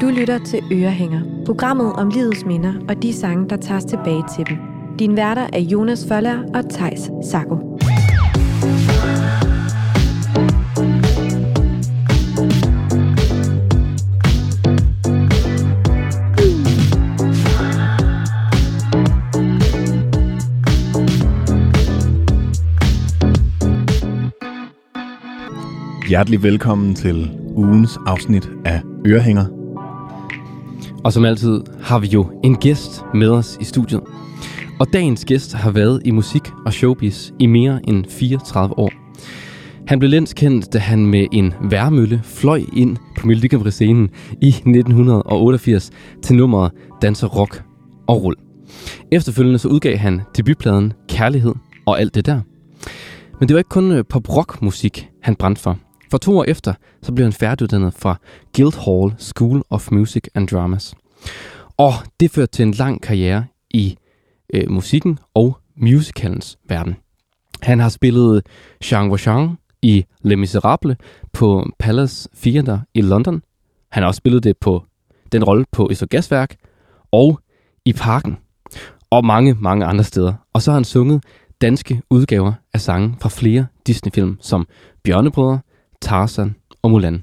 Du lytter til Ørehænger, programmet om livets minder og de sange, der tages tilbage til dem. Din værter er Jonas Føller og Tejs Sako. Hjertelig velkommen til ugens afsnit af Ørehænger. Og som altid har vi jo en gæst med os i studiet. Og dagens gæst har været i musik og showbiz i mere end 34 år. Han blev lenskendt, da han med en værmølle fløj ind på Melodikampri-scenen i 1988 til nummeret Danser Rock og Rull. Efterfølgende så udgav han debutpladen Kærlighed og alt det der. Men det var ikke kun øh, pop-rock musik, han brændte for. For to år efter, så blev han færdiguddannet fra Guildhall School of Music and Dramas. Og det førte til en lang karriere i øh, musikken og musicalens verden. Han har spillet Jean Valjean i Les Miserables på Palace Theatre i London. Han har også spillet det på den rolle på Øster Gasværk og i Parken og mange, mange andre steder. Og så har han sunget danske udgaver af sange fra flere Disney-film som Bjørnebrødre, Tarzan og Mulan.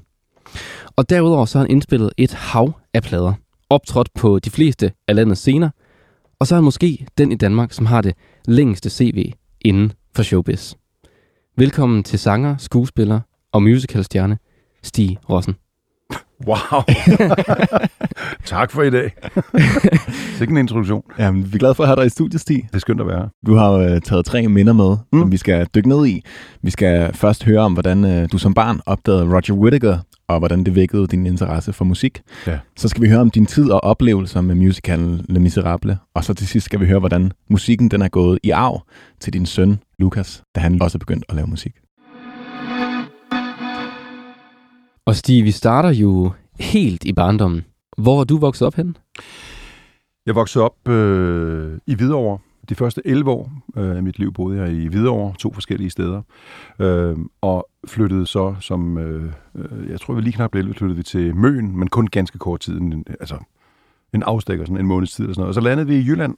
Og derudover så har han indspillet et hav af plader, optrådt på de fleste af landets scener, og så er han måske den i Danmark, som har det længste CV inden for showbiz. Velkommen til sanger, skuespiller og musicalstjerne Stig Rossen. Wow. tak for i dag. Sikke en introduktion. Jamen, vi er glade for at have dig i studiet, Stig. Det er skønt at være Du har uh, taget tre minder med, mm. som vi skal dykke ned i. Vi skal først høre om, hvordan uh, du som barn opdagede Roger Whittaker, og hvordan det vækkede din interesse for musik. Ja. Så skal vi høre om din tid og oplevelser med musicalen Le Miserable. Og så til sidst skal vi høre, hvordan musikken den er gået i arv til din søn, Lukas, da han også er begyndt at lave musik. Og Stig, vi starter jo helt i barndommen. Hvor er du vokset op hen? Jeg voksede op øh, i Hvidovre. De første 11 år øh, af mit liv boede jeg i Hvidovre, to forskellige steder. Øh, og flyttede så, som øh, øh jeg tror, vi lige knap blev flyttede vi til Møn, men kun ganske kort tid, en, altså en afstikker, sådan en måneds tid eller sådan noget. Og så landede vi i Jylland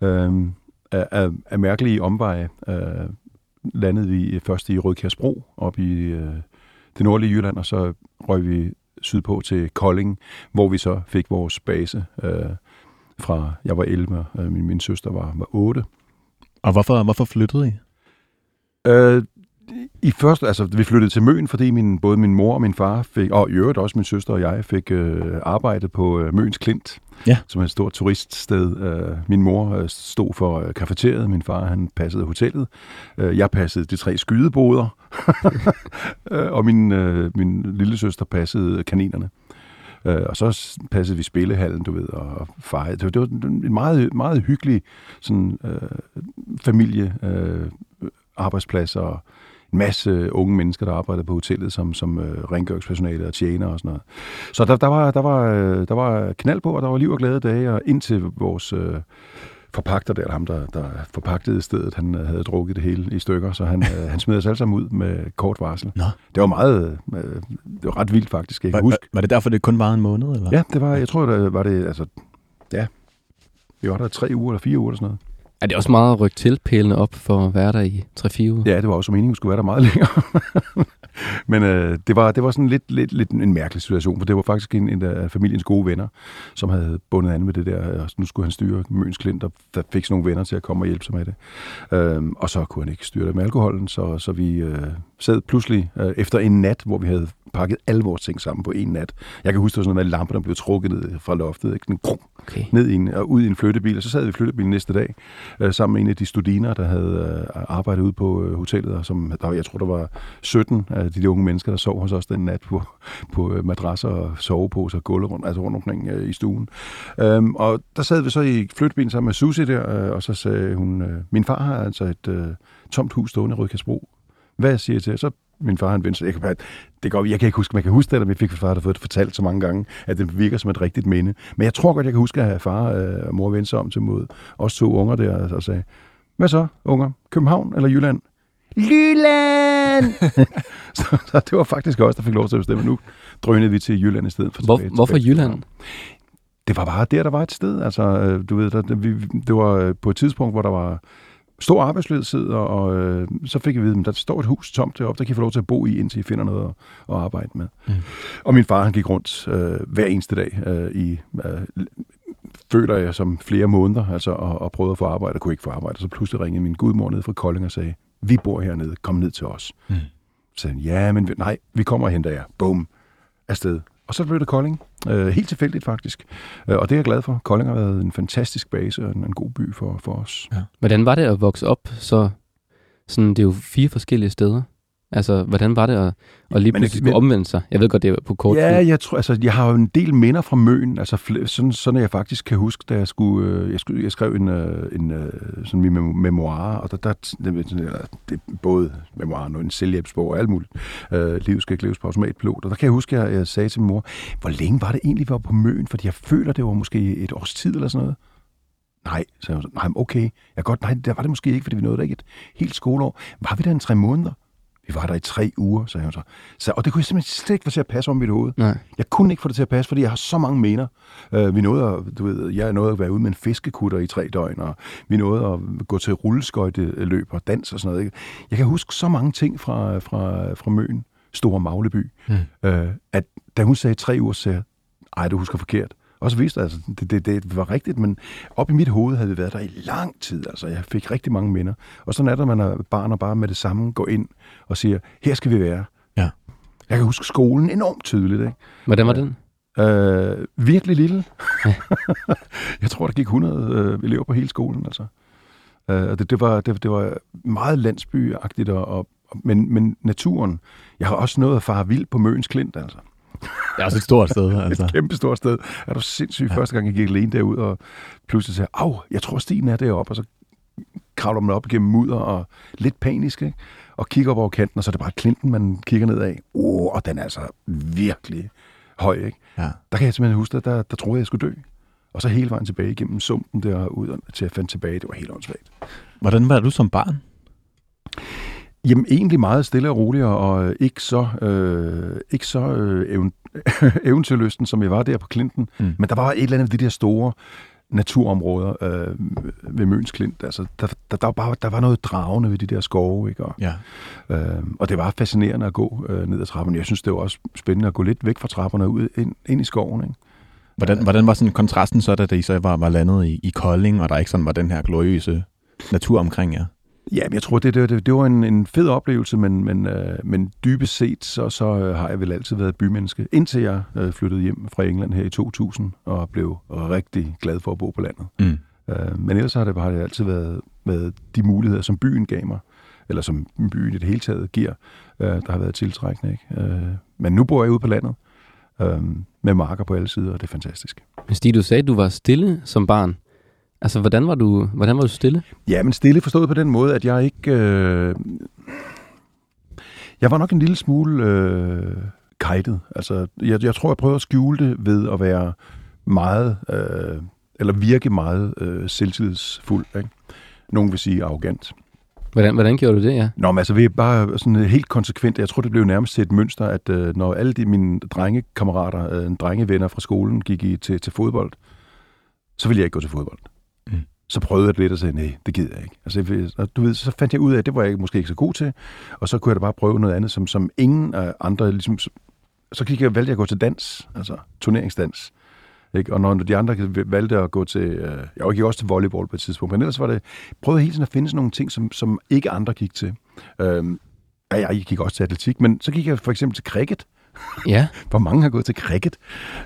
øh, af, af, af mærkelige omveje. Øh, landede vi øh, først i Rødkærsbro, op i øh, det nordlige Jylland, og så røg vi sydpå til Kolding, hvor vi så fik vores base øh, fra, jeg var 11, og øh, min, min søster var, var 8. Og hvorfor, hvorfor flyttede I? Øh, i første, altså vi flyttede til Møn, fordi min, både min mor og min far fik, og i øvrigt også min søster og jeg, fik øh, arbejde på øh, Møns Klint, ja. som er et stort turiststed. Øh, min mor øh, stod for øh, kafeteriet, min far han passede hotellet. Øh, jeg passede de tre skydeboder, Øh, og min, øh, min lille søster passede kaninerne. Øh, og så passede vi spillehallen, du ved, og fejrede. Det, det var en meget, meget hyggelig sådan, øh, familie, øh, arbejdsplads og en masse unge mennesker, der arbejdede på hotellet som, som øh, rengøringspersonale og tjener og sådan noget. Så der, der, var, der, var, øh, der var knald på, og der var liv og glade dage, og indtil vores øh, forpagter der, ham der, der forpagtede stedet, han øh, havde drukket det hele i stykker, så han, øh, han smed os alle sammen ud med kort varsel. Nå. Det var meget, øh, det var ret vildt faktisk, jeg kan var, huske. Var det derfor, det kun var en måned? Eller? Ja, det var, jeg tror, det var det, altså, ja, vi var der tre uger eller fire uger eller sådan noget. Er det også meget at rykke tilpælene op for at være der i 3-4 uger? Ja, det var også meningen, at vi skulle være der meget længere. Men øh, det, var, det var sådan lidt, lidt, lidt en mærkelig situation, for det var faktisk en, en af familiens gode venner, som havde bundet an med det der, og nu skulle han styre Møns Klint, og der fik sådan nogle venner til at komme og hjælpe sig med det. Øhm, og så kunne han ikke styre det med alkoholen, så, så vi øh, sad pludselig øh, efter en nat, hvor vi havde pakket alle vores ting sammen på en nat. Jeg kan huske, at sådan noget med lamper, der blev trukket ned fra loftet, ikke? Sådan, okay. ned i en, og ud i en flyttebil, og så sad vi i flyttebilen næste dag, øh, sammen med en af de studiner, der havde øh, arbejdet ude på øh, hotellet, og som, der, jeg tror, der var 17 af de, de unge mennesker, der sov hos os den nat på, på øh, madrasser og soveposer og gulv rundt, altså rundt omkring øh, i stuen. Øhm, og der sad vi så i flyttebilen sammen med Susie der, øh, og så sagde hun, øh, min far har altså et øh, tomt hus stående i Rødkærsbro. Hvad siger jeg til? Så min far han vendte Jeg kan, det går, jeg kan ikke huske, man kan huske det, eller vi fik far, der fået det fortalt så mange gange, at det virker som et rigtigt minde. Men jeg tror godt, jeg kan huske, at far øh, og mor vendte sig om til mod os to unger der og sagde, hvad så, unger? København eller Jylland? Jylland! Så, så det var faktisk også, der fik lov til at bestemme. Nu drønede vi til Jylland i stedet for Hvor, tilbage, hvorfor tilbage til Jylland? Det var bare der, der var et sted. Altså, øh, du ved, der, der, vi, det var øh, på et tidspunkt, hvor der var stor arbejdsløshed, og, og øh, så fik vi at vide, at der står et hus tomt deroppe, der kan I få lov til at bo i, indtil I finder noget at, at arbejde med. Mm. Og min far, han gik rundt øh, hver eneste dag øh, i, øh, føler jeg, som flere måneder, altså, og, og prøvede at få arbejde, og kunne ikke få arbejde. Så pludselig ringede min gudmor ned fra Kolding og sagde, vi bor hernede, kom ned til os. Mm. Så sagde han, ja, men nej, vi kommer og henter jer. Boom. Afsted. Og så blev det Kolding. Øh, helt tilfældigt faktisk. Øh, og det er jeg glad for. Kolding har været en fantastisk base og en, en god by for, for os. Hvordan var det at vokse op? Så sådan, det er jo fire forskellige steder. Altså, hvordan var det at, at lige Men- pludselig men- omvende sig? Jeg ved godt, det er på kort Ja, tid. jeg tror, altså, jeg har jo en del minder fra Møn, altså sådan, sådan jeg faktisk kan huske, da jeg skulle, øh, jeg, skulle, jeg skrev en, øh, en øh, sådan min mem- memoir, og der, der det, eller, det er både memoir og en selvhjælpsbog og alt muligt. Øh, livet skal ikke leves på automatpilot. Og der kan jeg huske, at jeg, sagde til min mor, hvor længe var det egentlig, vi var på Møn? Fordi jeg føler, det var måske et års tid eller sådan noget. Nej, så jeg, nej, okay. Jeg godt, nej, der var det måske ikke, fordi vi nåede da ikke et helt skoleår. Var vi der en tre måneder? Vi var der i tre uger, sagde hun så. så og det kunne jeg simpelthen slet ikke få til at passe om mit hoved. Nej. Jeg kunne ikke få det til at passe, fordi jeg har så mange minder. Uh, vi nåede at, du ved, jeg nåede at være ude med en fiskekutter i tre døgn, og vi nåede at gå til rulleskøjteløb og dans og sådan noget. ikke? Jeg kan huske så mange ting fra, fra, fra Møn, Store Magleby, Mm. uh, at da hun sagde tre uger, så sagde jeg, ej, du husker forkert. Og så viste det, altså, det, det, det var rigtigt, men op i mit hoved havde vi været der i lang tid. Altså, jeg fik rigtig mange minder. Og sådan er det, når man er barn og bare med det samme går ind og siger, her skal vi være. Ja. Jeg kan huske skolen enormt tydeligt. Ikke? Hvordan var den? Øh, virkelig lille. jeg tror, der gik 100 øh, elever på hele skolen. Altså. Øh, og det, det, var, det, det var meget landsbyagtigt, og, og, men, men naturen. Jeg har også nået at fare vild på Møns Klint, altså. Det er også et stort sted, altså. Et kæmpe stort sted. Er du sindssygt ja. første gang, jeg gik alene derud, og pludselig sagde, au, jeg tror, stien er deroppe, og så kravler man op gennem mudder og lidt panisk, ikke? og kigger op over kanten, og så er det bare klinten, man kigger ned af. Oh, og den er altså virkelig høj, ikke? Ja. Der kan jeg simpelthen huske, at der, der troede jeg, jeg skulle dø. Og så hele vejen tilbage igennem sumpen der ud til at finde tilbage. Det var helt åndssvagt. Hvordan var du som barn? Jamen egentlig meget stille og roligt, og øh, ikke så, øh, ikke så øh, event- eventyrlysten, som jeg var der på Klinten. Mm. Mm. Men der var et eller andet af de der store naturområder øh, ved Møns Klint. Altså, der, der, der, var bare, der var noget dragende ved de der skove, ikke? Og, Ja. øh, og det var fascinerende at gå øh, ned ad trappen. Jeg synes, det var også spændende at gå lidt væk fra trapperne og ud ind, ind i skoven, ikke? Hvordan, hvordan var sådan kontrasten så, da I så var, var landet i, i Kolding, og der ikke sådan var den her gloriøse natur omkring jer? Ja, men jeg tror, det, det, det, det var en, en fed oplevelse, men, men, øh, men dybest set, så, så øh, har jeg vel altid været bymenneske, indtil jeg øh, flyttede hjem fra England her i 2000, og blev rigtig glad for at bo på landet. Mm. Øh, men ellers har det, har det altid været, været de muligheder, som byen gav mig, eller som byen i det hele taget giver, øh, der har været tiltrækkende. Ikke? Øh, men nu bor jeg ude på landet, øh, med marker på alle sider, og det er fantastisk. Men Stig, du sagde, at du var stille som barn. Altså, hvordan var du, hvordan var du stille? Ja, men stille forstået på den måde, at jeg ikke... Øh, jeg var nok en lille smule øh, kajtet. Altså, jeg, jeg tror, jeg prøver at skjule det ved at være meget, øh, eller virke meget øh, selvtidsfuld. Ikke? Nogen vil sige arrogant. Hvordan, hvordan gjorde du det, ja? Nå, men altså, vi er bare sådan helt konsekvent. Jeg tror, det blev nærmest et mønster, at øh, når alle de mine drengekammerater, øh, drengevenner fra skolen, gik i, til, til fodbold, så ville jeg ikke gå til fodbold. Så prøvede jeg det lidt og sagde, nej, det gider jeg ikke. Altså, og du ved, så fandt jeg ud af, at det var jeg måske ikke så god til, og så kunne jeg da bare prøve noget andet, som, som ingen andre, ligesom, så gik jeg, valgte jeg at gå til dans, altså turneringsdans. Ikke? Og når de andre valgte at gå til, øh, jeg gik også til volleyball på et tidspunkt, men ellers var det, prøvede hele tiden at finde sådan nogle ting, som, som ikke andre gik til. Øhm, ja, jeg gik også til atletik, men så gik jeg for eksempel til cricket. Ja, Hvor mange har gået til cricket?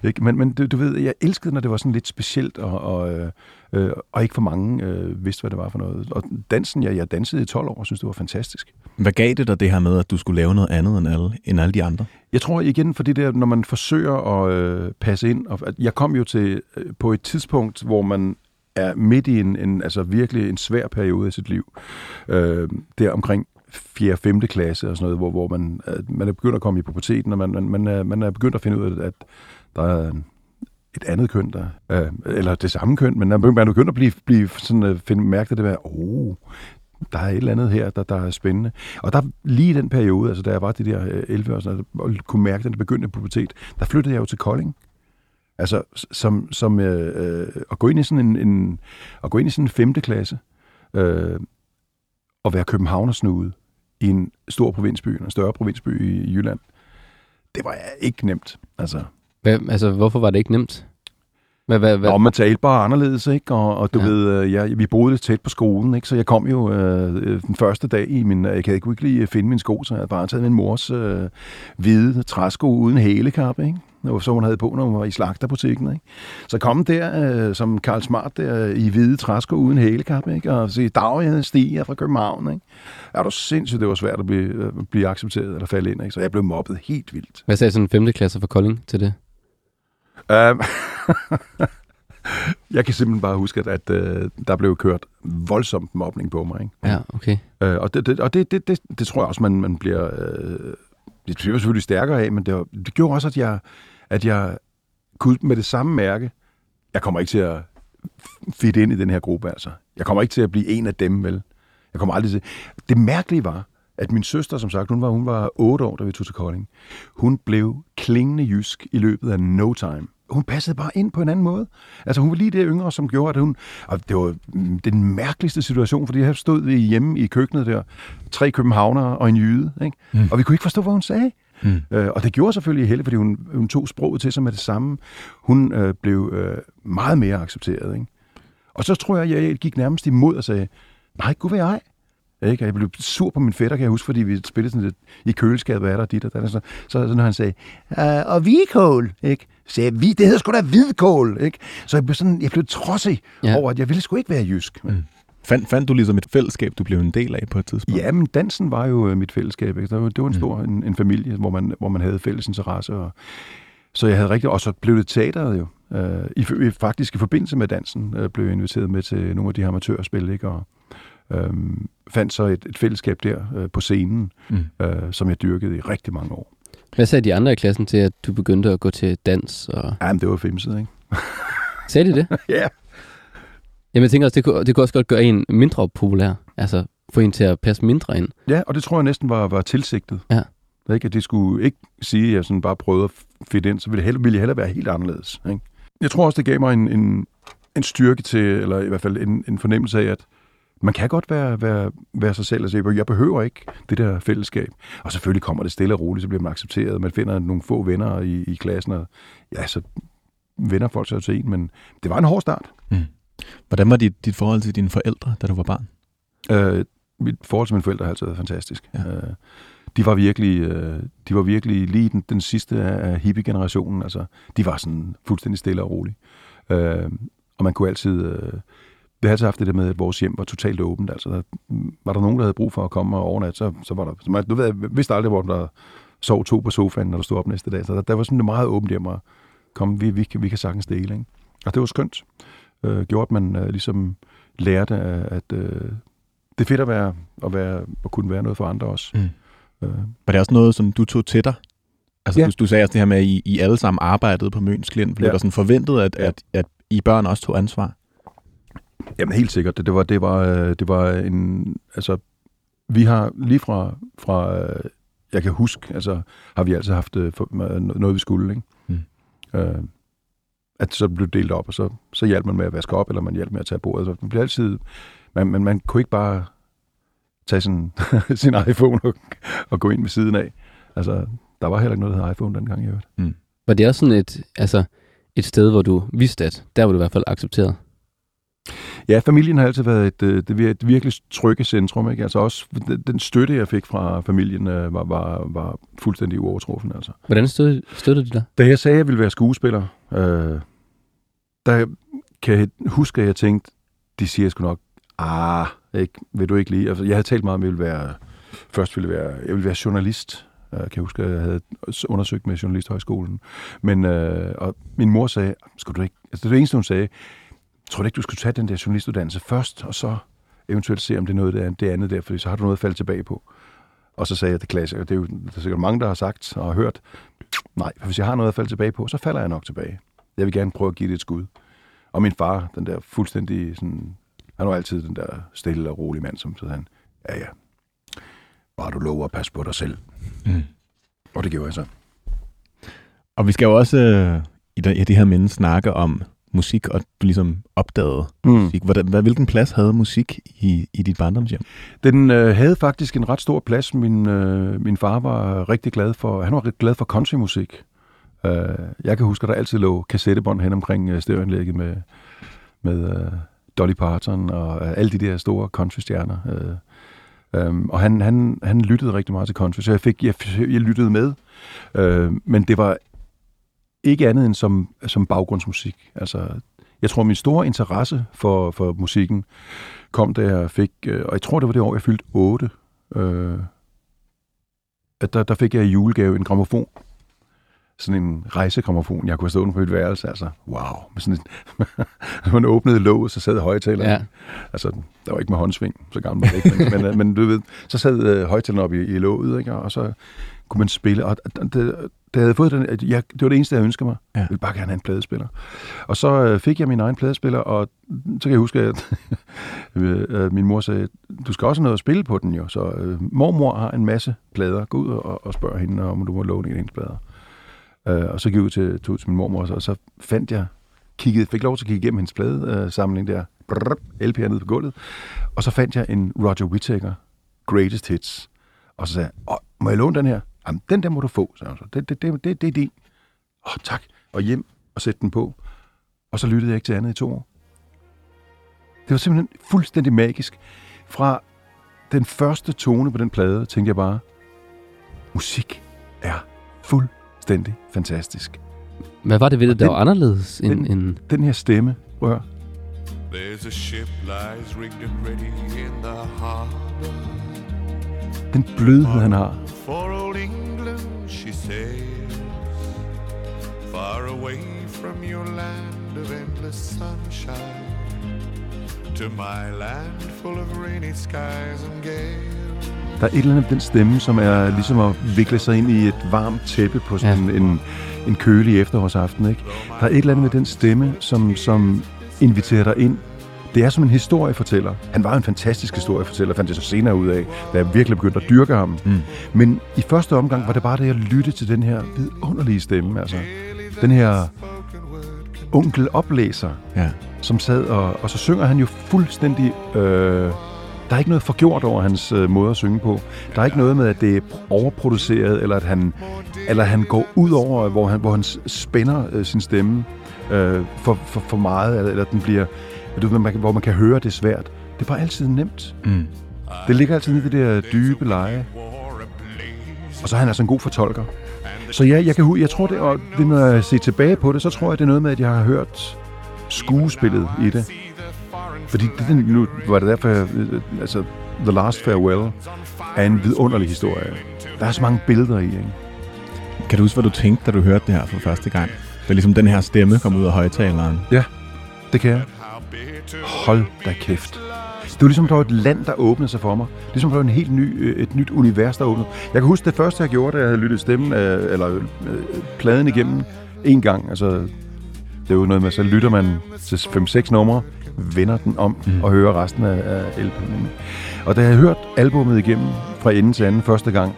Ikke? Men, men du, du ved, jeg elskede, når det var sådan lidt specielt, og, og, øh, og ikke for mange øh, vidste, hvad det var for noget. Og dansen, ja, jeg dansede i 12 år, og synes, det var fantastisk. Hvad gav det dig det her med, at du skulle lave noget andet end alle, end alle de andre? Jeg tror igen, for det der, når man forsøger at øh, passe ind, og jeg kom jo til øh, på et tidspunkt, hvor man er midt i en, en altså virkelig en svær periode af sit liv. Øh, der omkring 4. 5. klasse og sådan noget, hvor, hvor man, man er begyndt at komme i puberteten, og man, man, man, er, man er begyndt at finde ud af, at der er et andet køn, der, øh, eller det samme køn, men man begynder at blive, blive sådan, øh, finde, mærke det der, oh, der er et eller andet her, der, der er spændende. Og der lige i den periode, altså da jeg var de der øh, 11 år, sådan, og kunne mærke, den begyndende pubertet, der flyttede jeg jo til Kolding. Altså, som, som øh, øh, at gå ind i sådan en, en, at gå ind i sådan en femte klasse, øh, og være københavnersnude i en stor provinsby, en større provinsby i, i Jylland, det var ikke nemt. Altså, hvad, altså, hvorfor var det ikke nemt? Hvad, hvad, hvad? Og man talte bare anderledes, ikke? Og, og du Ja. ved, øh, ja, vi boede tæt på skolen, ikke? Så jeg kom jo øh, øh, den første dag i min... Jeg kan ikke lige finde mine sko, så jeg havde bare taget min mors øh, hvide træsko uden hælekappe, ikke? Og så hun havde på, når hun var i slagterbutikken, ikke? Så kom der øh, som Karl Smart der i hvide træsko uden hælekappe, ikke? Og sige, dag, jeg stiger fra København, ikke? Er du sindssygt, det var svært at blive, øh, blive accepteret eller falde ind, ikke? Så jeg blev mobbet helt vildt. Hvad sagde sådan en femte klasse fra Kolding til det? Um, jeg kan simpelthen bare huske, at, at uh, der blev kørt voldsomt mobning på mig. Ikke? Ja, okay. Uh, og det, det, og det, det, det, det tror jeg også, man, man bliver... Uh, det bliver selvfølgelig stærkere af, men det, det gjorde også, at jeg, at jeg kunne med det samme mærke, jeg kommer ikke til at fit ind i den her gruppe, altså. Jeg kommer ikke til at blive en af dem, vel? Jeg kommer aldrig til... Det mærkelige var, at min søster, som sagt, hun var, hun var 8 år, da vi tog til Kolding. Hun blev klingende jysk i løbet af no time. Hun passede bare ind på en anden måde. Altså, hun var lige det yngre, som gjorde, at hun... Og det var mm, den mærkeligste situation, fordi her stod vi hjemme i køkkenet der, tre københavnere og en jyde, ikke? Mm. Og vi kunne ikke forstå, hvad hun sagde. Mm. Øh, og det gjorde selvfølgelig Helle, fordi hun, hun tog sproget til sig med det samme. Hun øh, blev øh, meget mere accepteret, ikke? Og så tror jeg, jeg gik nærmest imod og sagde, nej, gud hvad jeg. Ikke? Og jeg blev sur på min fætter, kan jeg huske, fordi vi spillede sådan lidt i køleskabet, er der dit og dat. Så, så, så når han sagde, øh, og hvidkål, ikke? Så sagde jeg, "Vi- det hedder sgu da hvidkål, ikke? Så jeg blev sådan, jeg blev trodsig Ja. over, at jeg ville sgu ikke være jysk. Mm. Fandt, fandt du ligesom et fællesskab, du blev en del af på et tidspunkt? Ja, men dansen var jo øh, mit fællesskab. Ikke? Det var, det var en stor en, en familie, hvor man, hvor man havde fælles interesse. Og, så jeg havde rigtig... Og så blev det teateret jo. Øh, i, i, faktisk i forbindelse med dansen øh, blev jeg inviteret med til nogle af de her amatørspil, ikke? Og øh, fandt så et, et fællesskab der øh, på scenen, Mm. øh, som jeg dyrkede i rigtig mange år. Hvad sagde de andre i klassen til, at du begyndte at gå til dans? Og... Jamen, det var femset, ikke? Sagde de det? Ja. Jamen, jeg tænker også, det kunne, det kunne også godt gøre en mindre populær. Altså, få en til at passe mindre ind. Ja, og det tror jeg næsten var, var tilsigtet. Ja. Ikke? At det skulle ikke sige, at jeg sådan bare prøvede at fitte ind, så ville det heller, ville jeg hellere være helt anderledes. Ikke? Jeg tror også, det gav mig en, en, en styrke til, eller i hvert fald en, en fornemmelse af, at man kan godt være, være, være sig selv. Altså, jeg behøver ikke det der fællesskab. Og selvfølgelig kommer det stille og roligt, så bliver man accepteret. Man finder nogle få venner i, i klassen, og ja, så vender folk sig til en. Men det var en hård start. Hvordan var dit, dit forhold til dine forældre, da du var barn? Øh, mit forhold til mine forældre har altid været fantastisk. Ja. Øh, de var virkelig, øh, de var virkelig lige den, den sidste af hippie-generationen. Altså, de var sådan fuldstændig stille og rolige. Øh, og man kunne altid... Øh, vi har altid haft det der med, at vores hjem var totalt åbent. Altså, der, var der nogen, der havde brug for at komme og overnatte, så, så var der... Så man, du ved, jeg vidste aldrig, hvor der sov to på sofaen, når der stod op næste dag. Så der, der var sådan et meget åbent hjem at komme. Vi, vi, kan- vi kan sagtens dele, ikke? Og det var skønt. Øh, gjorde, at man øh, ligesom lærte, at øh, det er fedt at, være, at, være, at kunne være noget for andre også. Mm. Øh, Var det også noget, som du tog til dig? Altså, Ja. du, du sagde også det her med, at I, I alle sammen arbejdede på Møns Klint. Blev Ja. der sådan forventet, at, Ja. at, at I børn også tog ansvar? Jamen helt sikkert. Det, det var det var øh, det var en altså vi har lige fra fra øh, jeg kan huske, altså har vi altid haft øh, noget vi skulle, ikke? Mm. Øh, at så blev det delt op, og så, så hjalp man med at vaske op, eller man hjalp med at tage bordet. Så man blev altid, man, man, man kunne ikke bare tage sin, sin iPhone og, og gå ind ved siden af. Altså, der var heller ikke noget, der hed iPhone dengang, jeg hørte. Var det også sådan et, altså, et sted, hvor du vidste, at der var du i hvert fald accepteret? Ja, familien har altid været et, øh, det et virkelig trygge centrum. Ikke? Altså også den- støtte, jeg fik fra familien, øh, var, var, var fuldstændig uovertruffen. Altså. Hvordan stød, støttede de dig? Da jeg sagde, at jeg ville være skuespiller, øh, der kan jeg huske, at jeg tænkte, de siger sgu nok, ah, ikke, vil du ikke lige? Altså, jeg havde talt meget om, at jeg ville være, først ville være, jeg ville være journalist. Øh, kan jeg huske, at jeg havde undersøgt med Journalisthøjskolen. Men, øh, og min mor sagde, skulle du ikke, altså det er det eneste, hun sagde, tror du ikke, du skulle tage den der journalistuddannelse først, og så eventuelt se, om det er noget det, det andet der, fordi så har du noget at falde tilbage på. Og så sagde jeg det klassiker, det er jo der er sikkert mange, der har sagt og hørt, nej, for hvis jeg har noget at falde tilbage på, så falder jeg nok tilbage. Jeg vil gerne prøve at give det et skud. Og min far, den der fuldstændig sådan Han var altid den der stille og rolige mand, som sagde han, ja ja, bare du lover at passe på dig selv. Mm. Og det gjorde jeg så. Og vi skal jo også øh, i det, i det her minde snakke om musik, og du ligesom opdagede Mm. musik. Hvordan, hvad, hvilken plads havde musik i, i dit barndomshjem? Den øh, havde faktisk en ret stor plads. Min, øh, min far var rigtig glad for, han var rigtig glad for countrymusik. Øh, jeg kan huske, at der altid lå kassettebånd hen omkring øh, stereoanlægget med, med øh, Dolly Parton og øh, alle de der store countrystjerner. Øh, øh, og han, han, han lyttede rigtig meget til country, så jeg, fik, jeg, jeg lyttede med. Øh, men det var ikke andet end som, som baggrundsmusik. Altså, jeg tror, min store interesse for, for musikken kom, da jeg fik, øh, og jeg tror, det var det år, jeg fyldte 8, øh, at der, der fik jeg i julegave en gramofon. Sådan en rejsegrammofon, jeg kunne have stået på mit værelse. Altså, wow. Med sådan når man åbnede låget, så sad højtaleren. Ja. Altså, der var ikke med håndsving, så gammel var det ikke. Men, men, men du ved, så sad øh, højtaleren op i, i låget, ikke? og så kunne man spille. Og det, det, havde fået den, jeg, det var det eneste, jeg ønskede mig. Ja. Jeg ville bare gerne have en pladespiller. Og så øh, fik jeg min egen pladespiller, og så kan jeg huske, at øh, min mor sagde, du skal også have noget at spille på den jo. Så øh, mormor har en masse plader. Gå ud og, og spørg hende, om du må låne en af hendes plader. Øh, og så gik jeg ud til, til, til min mormor, og så fandt jeg, kiggede, fik lov til at kigge igennem hendes pladesamling der, brrr, LP'er nede på gulvet, og så fandt jeg en Roger Whittaker Greatest Hits. Og så sagde jeg, må jeg låne den her? Jamen, den der må du få, sagde hun så. Det, det, det, det, det er din. Åh, tak. Og hjem og sætte den på. Og så lyttede jeg ikke til andet i to år. Det var simpelthen fuldstændig magisk. Fra den første tone på den plade, tænkte jeg bare, musik er fuldstændig fantastisk. Hvad var det ved det, der var anderledes end... den- end Den her stemme, høre. There's a ship lies rigged and ready in the harbor. den blødhed, han har. Sails, far away from your land of endless sunshine, to my land full of rainy skies and gales. Der er et eller andet den stemme, som er ligesom at vikle sig ind i et varmt tæppe på sådan ja. en, en kølig efterårsaften. Ikke? Der er et eller andet med den stemme, som, som inviterer dig ind. Det er som en historiefortæller. Han var en fantastisk historiefortæller, fandt jeg så senere ud af, da jeg virkelig begyndte at dyrke ham. Mm. Men i første omgang var det bare det at lytte til den her vidunderlige stemme. Altså, den her onkel oplæser, Ja. som sad, og, og så synger han jo fuldstændig... Øh, der er ikke noget forgjort over hans øh, måde at synge på. Der er ikke noget med, at det er overproduceret, eller at han, eller han går ud over, hvor han, hvor han spænder øh, sin stemme øh, for, for, for meget, eller, eller den bliver, du man, hvor man kan høre, det er svært. Det er bare altid nemt. Mm. Det ligger altid i det der dybe leje. Og så er han altså en god fortolker. Så ja, jeg, kan, jeg tror det, og det, når jeg ser tilbage på det, så tror jeg, det er noget med, at jeg har hørt skuespillet i det. Fordi det, nu var det derfor, jeg, øh, altså, The Last Farewell er en vidunderlig historie. Der er så mange billeder i, ikke? Kan du huske, hvad du tænkte, da du hørte det her for første gang? Er ligesom den her stemme kom ud af højtaleren. Det kan jeg. Hold da kæft. Det var ligesom, der var et land, der åbnede sig for mig. Ligesom, der var en helt ny, øh, et nyt univers, der åbnede. Jeg kan huske, det første, jeg gjorde, da jeg havde lyttet stemmen, øh, eller øh, pladen igennem en gang. Altså, det er jo noget med, så lytter man til 5-6 numre, vender den om mm. og hører resten af, af LP'en. Og da jeg hørte albummet igennem fra ende til anden første gang,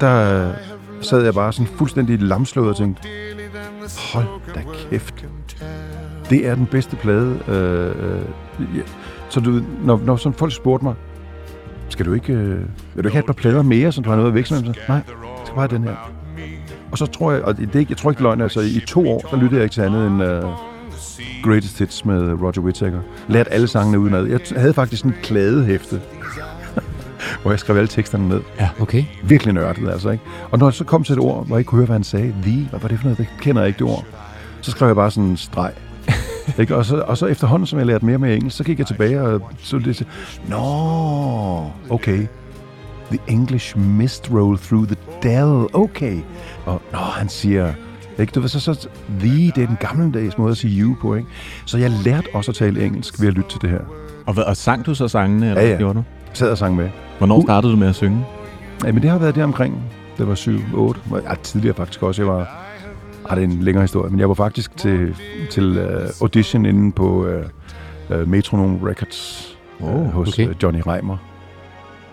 der sad jeg bare sådan fuldstændig lamslået og tænkte, hold da kæft. Det er den bedste plade. Øh, øh, ja. Så du, når, når sådan folk spurgte mig, skal du ikke, øh, vil du ikke have et par plader mere, så du har noget at veksle med? Så, Nej, jeg skal bare have den her. Og så tror jeg, og det er ikke, jeg tror ikke det løgn, altså i to år, der lyttede jeg ikke til andet end uh, Greatest Hits med Roger Whittaker. Lært alle sangene udenad. Jeg havde faktisk sådan en kladehæfte, hvor jeg skrev alle teksterne ned. Okay. Virkelig nørdet, altså, ikke? Og når jeg så kom til et ord, hvor jeg ikke kunne høre, hvad han sagde, the, hvad var det for noget? Det kender jeg ikke det ord. Så skrev jeg bare sådan en streg. Ikke? Og, så, og så efterhånden, som jeg lærte mere med engelsk, så gik jeg tilbage og så det Nå, okay. The English mist roll through the dell, okay. Og nå, han siger, ikke? Du ved, så, så, the, det er den gammeldags måde at sige you på, ikke? Så jeg lærte også at tale engelsk ved at lytte til det her. Og, hvad, og sang du så sangene, eller Ja, ja. gjorde du? Jeg sad og sang med. Hvornår startede du med at synge? Ja, men det har været der omkring. Det var 7, 8. Ja, tidligere faktisk også. Jeg var... Ah, det er en længere historie, men jeg var faktisk til, til uh, audition inde på uh, øh, Metronome Records øh, hos okay. Johnny Reimer.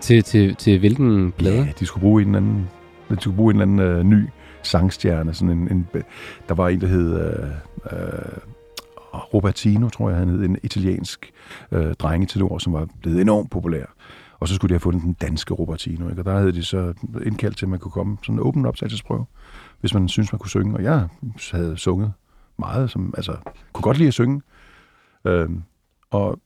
Til, til, til hvilken plade? Ja, de skulle bruge en eller anden, de skulle bruge en eller anden øh, ny sangstjerne. Sådan en, en, der var en, der hed øh, øh, Robertino, tror jeg, han hed, en italiensk øh, drengetenor, som var blevet enormt populær. Og så skulle de have fundet den danske Robertino, ikke? og der havde de så indkaldt til, at man kunne komme sådan en åben optagelsesprøve, hvis man synes man kunne synge. Og jeg havde sunget meget, som, altså kunne godt lide at synge. Øhm, og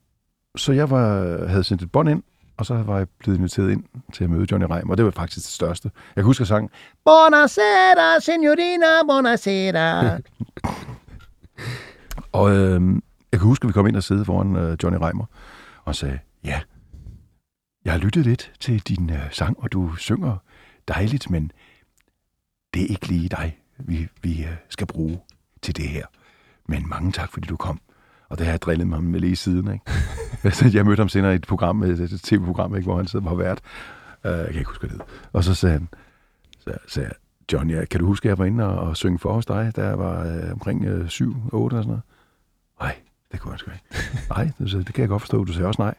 så jeg var, havde sendt et bånd ind, og så var jeg blevet inviteret ind til at møde Johnny Reim, og det var faktisk det største. Jeg kan huske, at sangen, Buonasera, signorina, buonasera. og øhm, jeg kan huske, at vi kom ind og sidde foran øh, Johnny Reimer, og sagde, ja, jeg har lyttet lidt til din øh, sang, og du synger dejligt, men det er ikke lige dig, vi, vi øh, skal bruge til det her. Men mange tak, fordi du kom. Og det har jeg drillet mig med lige siden. Ikke? Så jeg mødte ham senere i et program, et, tv-program, ikke, hvor han sidder var vært. Uh, jeg kan ikke huske, det. Og så sagde han, så sagde jeg, John, ja, kan du huske, at jeg var inde og, og synge for hos dig, da jeg var øh, omkring øh, 7-8 og sådan noget? Nej, det kunne jeg sgu ikke. Nej, det, det kan jeg godt forstå. Du sagde også nej.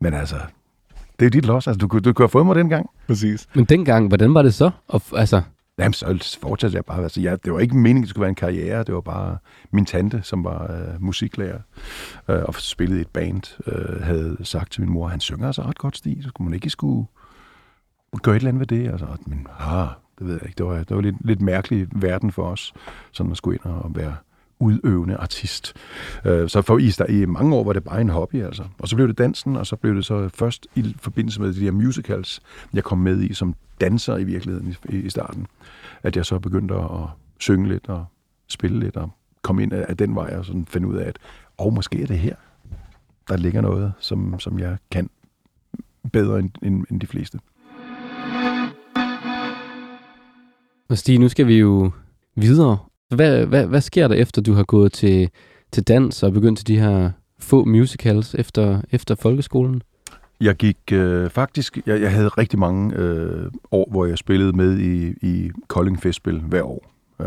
Men altså, det er jo dit los. Altså, du, kunne- du kunne have fået mig dengang. Præcis. Men dengang, hvordan var det så? Og, altså, Jamen, så fortsatte jeg bare. Altså, jeg, det var ikke meningen, det skulle være en karriere. Det var bare min tante, som var øh, musiklærer øh, og spillede i et band, øh, havde sagt til min mor, han synger altså ret godt stil, så skulle man ikke skulle gøre et eller andet ved det. Altså, men ah, det ved jeg ikke. Det var, det var lidt, lidt mærkelig verden for os, sådan at skulle ind og være udøvende artist. Øh, så for i, i mange år var det bare en hobby, altså. Og så blev det dansen, og så blev det så først i forbindelse med de der musicals, jeg kom med i som danser i virkeligheden i, i starten, at jeg så begyndte at synge lidt og spille lidt og komme ind af, den vej og sådan finde ud af, at og måske er det her, der ligger noget, som, som jeg kan bedre end, end, end de fleste. og Stig, nu skal vi jo videre. Hvad, hvad, hvad sker der efter, du har gået til, til dans og begyndt til de her få musicals efter, efter folkeskolen? Jeg gik øh, faktisk, jeg, jeg havde rigtig mange øh, år, hvor jeg spillede med i, i Kolding Festspil hver år. Øh,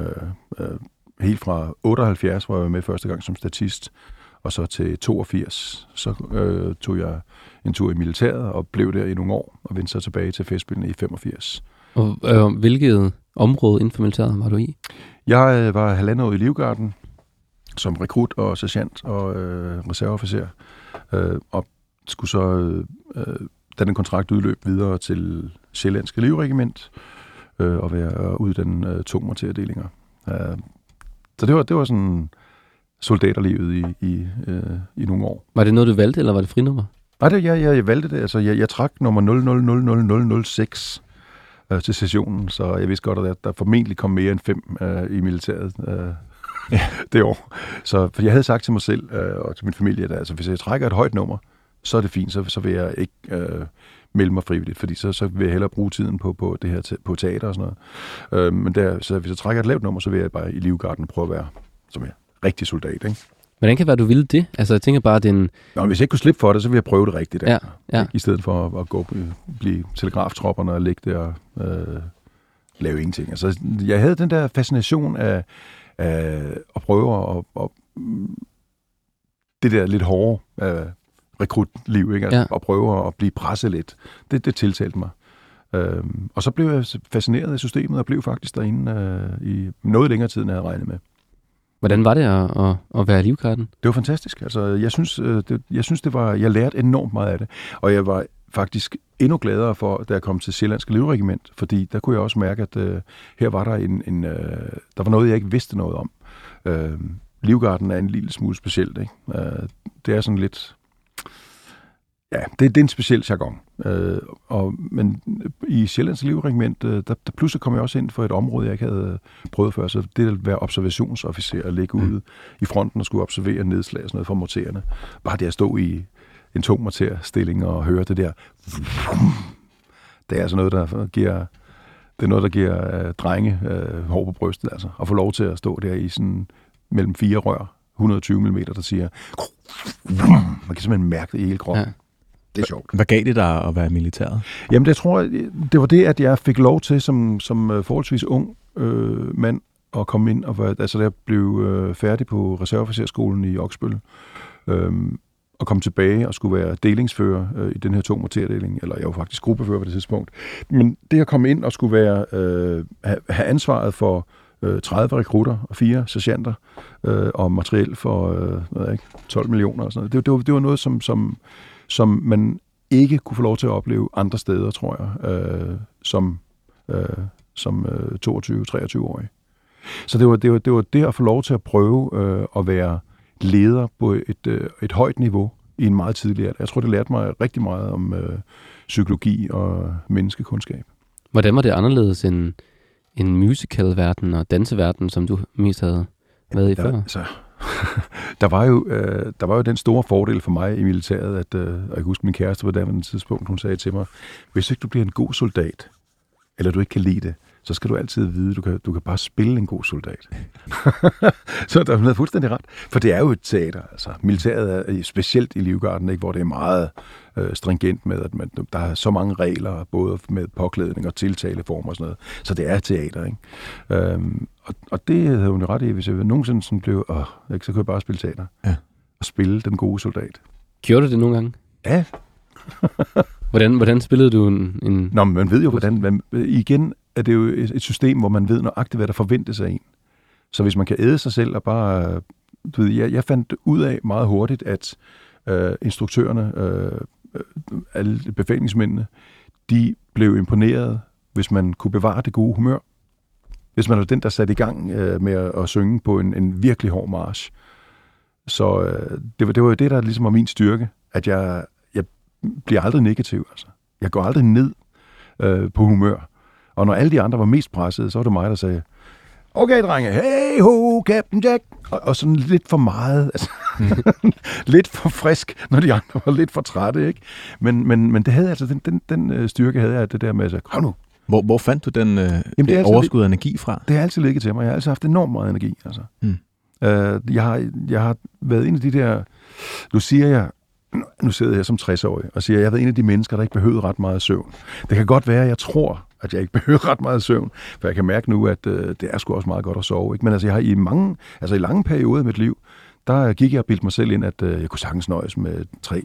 øh, helt fra 78, hvor jeg var med første gang som statist, og så til 82, så øh, tog jeg en tur i militæret og blev der i nogle år, og vendte så tilbage til Festspillene i 85. Og øh, hvilket område inden for militæret var du i? Jeg øh, var halvandet år i Livgarden som rekrut og sergeant og øh, reserveofficer, øh, og skulle så, øh, da den kontrakt udløb, videre til Sjællandske Livregiment øh, og være og uddanne øh, tungmorterdelinger. Øh, så det var, det var sådan soldaterlivet i, i, øh, i nogle år. Var det noget, du valgte, eller var det frinummer? Nej, det, jeg, jeg, jeg valgte det. Altså, jeg, jeg trak nummer 000006 øh, til sessionen, så jeg vidste godt, at der, der formentlig kom mere end fem øh, i militæret øh, det år. Så for jeg havde sagt til mig selv øh, og til min familie, at altså, hvis jeg trækker et højt nummer, så er det fint, så, så vil jeg ikke øh, melde mig frivilligt, fordi så, så vil jeg hellere bruge tiden på, på det her te- på teater og sådan noget. Øh, men der, så hvis jeg trækker et lavt nummer, så vil jeg bare i livgarden prøve at være som jeg rigtig soldat, ikke? Hvordan kan det være, du ville det? Altså, jeg tænker bare, den... Nå, hvis jeg ikke kunne slippe for det, så vil jeg prøve det rigtigt. Ja, altså. ja. I stedet for at, at gå, blive telegraftropperne og ligge der og øh, lave ingenting. Altså, jeg havde den der fascination af, af at prøve at, at, det der lidt hårde øh, rekrutliv, ikke? Altså, Ja. at prøve at blive presset lidt. Det, det tiltalte mig. Øhm, og så blev jeg fascineret af systemet og blev faktisk derinde øh, i noget længere tid, end jeg havde regnet med. Hvordan var det at, at, at være livgarden? Det var fantastisk. Altså, jeg synes, øh, det, jeg synes, det var, jeg lærte enormt meget af det. Og jeg var faktisk endnu gladere for, da jeg kom til Sjællandske Livregiment, fordi der kunne jeg også mærke, at øh, her var der en, en øh, der var noget, jeg ikke vidste noget om. Øh, Livgarden er en lille smule specielt, ikke? Øh, det er sådan lidt, ja, det, det er en speciel jargon. Øh, og, men i Sjællands Livregiment, øh, der, der pludselig kom jeg også ind for et område, jeg ikke havde prøvet før, så det at være observationsofficer og ligge ude i fronten og skulle observere nedslag og sådan noget for mortererne. Bare det at stå i en tung morterstilling og høre det der, det er altså noget, der giver, det er noget, der giver øh, drenge øh, hår på brystet, altså. At få lov til at stå der i sådan mellem fire rør, 120 mm, der siger, man kan simpelthen mærke det i hele kroppen. Ja. Det er sjovt. Hvad gav det dig at være militæret? Jamen, det tror jeg, det var det, at jeg fik lov til som, som øh, forholdsvis ung øh, mand at komme ind, og være, altså jeg blev øh, færdig på reserveofficerskolen i Oksbøl, øh, at komme tilbage og skulle være delingsfører øh, i den her to morterdeling, eller jeg var faktisk gruppefører på det tidspunkt. Men det at komme ind og skulle være, øh, have, have ansvaret for øh, 30 rekrutter og fire sergeanter øh, og materiel for øh, hvad ikke, 12 millioner og sådan noget. Det, det, var, det var noget, som, som, som man ikke kunne få lov til at opleve andre steder, tror jeg, øh, som, øh, som øh, 22-23-årig. Så det var, det, var, det var det at få lov til at prøve øh, at være leder på et, øh, et højt niveau i en meget tidlig alder. Jeg tror, det lærte mig rigtig meget om øh, psykologi og menneskekundskab. Hvordan var det anderledes end, en musical-verden og danseverden, som du mest havde været i før? Altså, der, var jo, øh, der var jo den store fordel for mig i militæret, at øh, og jeg husker min kæreste på det tidspunkt, hun sagde til mig, hvis ikke du bliver en god soldat, eller du ikke kan lide det, så skal du altid vide, du kan, du kan bare spille en god soldat. så der er fuldstændig ret. For det er jo et teater. Altså, militæret er øh, specielt i Livgarden, ikke, hvor det er meget øh, stringent med, at man, der er så mange regler, både med påklædning og tiltaleform og sådan noget. Så det er teater. Ikke? Øhm, og, og det havde hun ret i, hvis jeg nogensinde sådan blev, åh, ikke, så kunne jeg bare spille teater. Ja. Og spille den gode soldat. Gjorde du det nogle gange? Ja. hvordan, hvordan spillede du en... en... Nå, men man ved jo, hvordan... Man, igen er det jo et, et system, hvor man ved nøjagtigt, hvad der forventes af en. Så hvis man kan æde sig selv og bare... Du ved, jeg, jeg fandt ud af meget hurtigt, at øh, instruktørerne, øh, alle befalingsmændene, de blev imponeret, hvis man kunne bevare det gode humør. Hvis man var den, der satte i gang øh, med at, at synge på en, en virkelig hård march. Så øh, det, var, det var jo det, der ligesom var min styrke, at jeg, jeg bliver aldrig negativ. Altså. Jeg går aldrig ned øh, på humør. Og når alle de andre var mest pressede, så var det mig, der sagde, okay drenge, hey ho, Captain Jack. Og, og sådan lidt for meget, altså, lidt for frisk, når de andre var lidt for trætte, ikke? Men, men, men det havde altså, den, den, den øh, styrke havde jeg, det der med at sige, kom nu. Hvor, hvor fandt du den øh, Jamen, det overskud af energi fra? Det har altid ligget til mig. Jeg har altid haft enormt meget energi, altså. Mm. Uh, jeg, har, jeg har været en af de der, nu siger jeg, nu sidder jeg som 60-årig og siger, at jeg har været en af de mennesker, der ikke behøvede ret meget søvn. Det kan godt være, at jeg tror, at jeg ikke behøver ret meget søvn, for jeg kan mærke nu, at øh, det er sgu også meget godt at sove. Ikke? Men altså, jeg har i mange, altså i lange perioder af mit liv, der gik jeg og bildte mig selv ind, at øh, jeg kunne sagtens nøjes med tre,